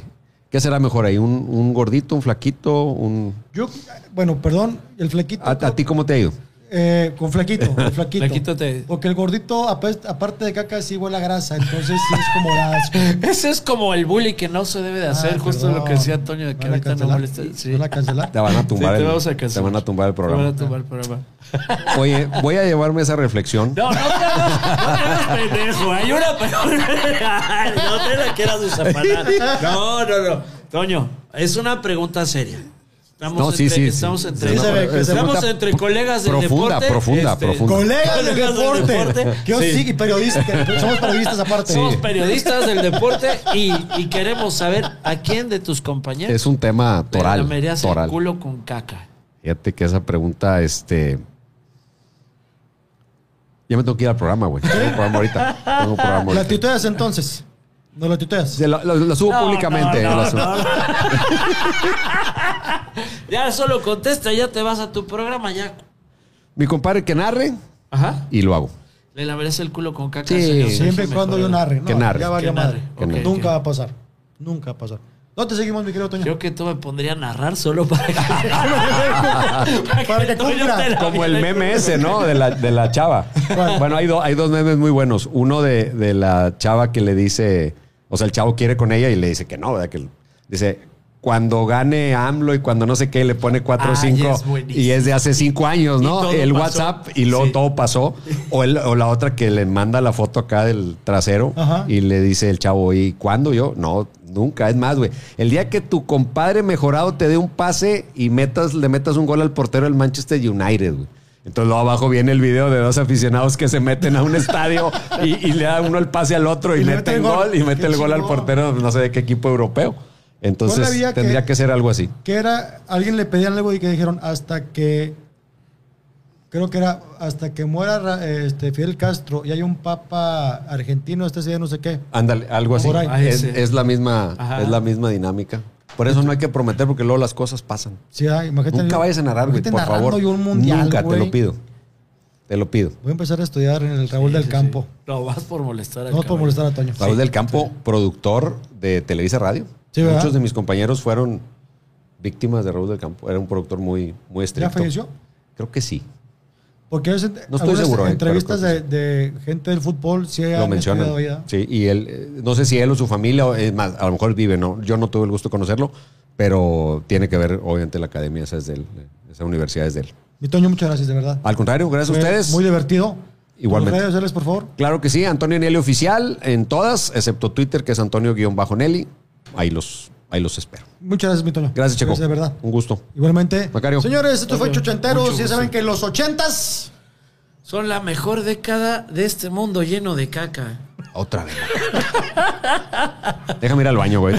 ¿Qué será mejor ahí? ¿Un, un gordito, un flaquito, un. Yo, bueno, perdón, el flequito. ¿A, a ti cómo te ha ido? Eh, con flequito, con flaquito. Flaquito te- Porque el gordito, aparte de caca, sí huele a grasa. Entonces sí es como asco. Ese es como el bully que no se debe de hacer, Ah, justo perdón. lo que decía Toño, de que ¿Van a ahorita no cancelar? molesta. Sí. ¿Van a cancelar? Te van a tumbar, Sí, te el, vamos a te cancelar. van a tumbar el Te van programa. a tumbar el programa. Oye, voy a llevarme esa reflexión. No, no te hagas, no te pendejo. Hay una Ay, No te la quieras desafanar. No, no, no. Toño, es una pregunta seria. Estamos No, sí, entre, sí, sí. Estamos Sí estamos colegas del profunda, deporte. profunda, este, profunda. Colegas del deporte. deporte. Que yo Sí. sí, y periodistas, que somos periodistas aparte. Somos periodistas del deporte y, y queremos saber a quién de tus compañeros Es un tema le toral. el toral. culo con caca. Fíjate que esa pregunta, este. Ya me tengo que ir al programa, güey. Tengo programa ahorita. Tengo programa ¿La ahorita. tuiteas entonces? ¿No la tuiteas? La subo No, públicamente. no, no, subo. no, no. Ya solo contesta, ya te vas a tu programa, ya. Mi compadre que narre Ajá. y lo hago. Le lamerías el culo con caca. Sí. señor Siempre y cuando yo narre. No, Que narre. Ya Que madre. narre. Que narre. Nunca va a pasar. Nunca va a pasar. ¿Dónde te seguimos, mi querido Toño? Creo que tú me pondría a narrar solo para que, Para que cumpla. Como el meme ese, ¿no? De la, de la chava. Bueno, hay, do- hay dos memes muy buenos. Uno de, de la chava que le dice, o sea, el chavo quiere con ella y le dice que no, ¿verdad? Que dice, cuando gane AMLO y cuando no sé qué, le pone 4 o Ay, 5 es buenísimo. y es de hace 5 años, ¿no? El pasó. WhatsApp y luego Sí. todo pasó. O, el- o la otra que le manda la foto acá del trasero Ajá. y le dice el chavo, ¿y cuándo yo? No, nunca. Es más, güey. El día que tu compadre mejorado te dé un pase y metas, le metas un gol al portero del Manchester United, güey. Entonces luego abajo viene el video de dos aficionados que se meten a un estadio y, y le da uno el pase al otro y, mete el gol gol. y mete el gol al portero, no sé de qué equipo europeo. Entonces que- tendría que ser algo así. Que era, alguien le pedían algo y que dijeron hasta que, creo que era hasta que muera Ra- este, Fidel Castro y hay un papa argentino, este día no sé qué. Ándale, algo así. Ah, Es, la misma, Ajá. es la misma dinámica. Por eso no hay que prometer porque luego las cosas pasan. Sí, ay, imagínate- Nunca vayas a narrar, güey, por favor. yo un mundial, Nunca, te lo pido. Te lo pido. Voy a empezar a estudiar en el Raúl del Sí, Campo. sí. No, vas por molestar al No por molestar a Toño. Raúl del Campo, productor de Televisa Radio. Sí, ¿verdad? Muchos de mis compañeros fueron víctimas de Raúl del Campo. Era un productor muy, muy ¿Ya estricto. falleció? Creo que sí. Porque es, No estoy seguro, eh, entrevistas de, de gente del fútbol sí Lo mencionan. Sí, y él, eh, no sé si él o su familia, es más, a lo mejor vive, ¿no? Yo no tuve el gusto de conocerlo, pero tiene que ver, obviamente, la academia, esa es de él, esa universidad es de él. Mi Toño, muchas gracias, de verdad. Al contrario, gracias a ustedes. Muy divertido. Igualmente. ¿Tus redes sociales, por favor? Claro que sí, Antonio Nelly Oficial en todas, excepto Twitter, que es Antonio-Nelly. Ahí los, ahí los espero. Muchas gracias, mi Toño. Gracias, Checo. de verdad. Un gusto. Igualmente. Macario. Señores, esto fue Chochenteros. Ya saben que los ochentas... Son la mejor década de este mundo lleno de caca. Otra vez. Déjame ir al baño, güey.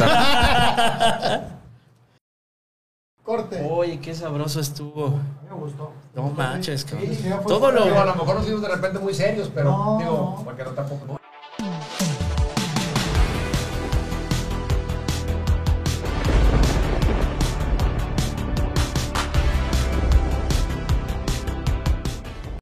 Corte. Oye, qué sabroso estuvo. Me gustó. No manches, cabrón. Sí, Todo lo, fuera. lo mejor nos fuimos de repente muy serios, pero No. digo, porque no tampoco.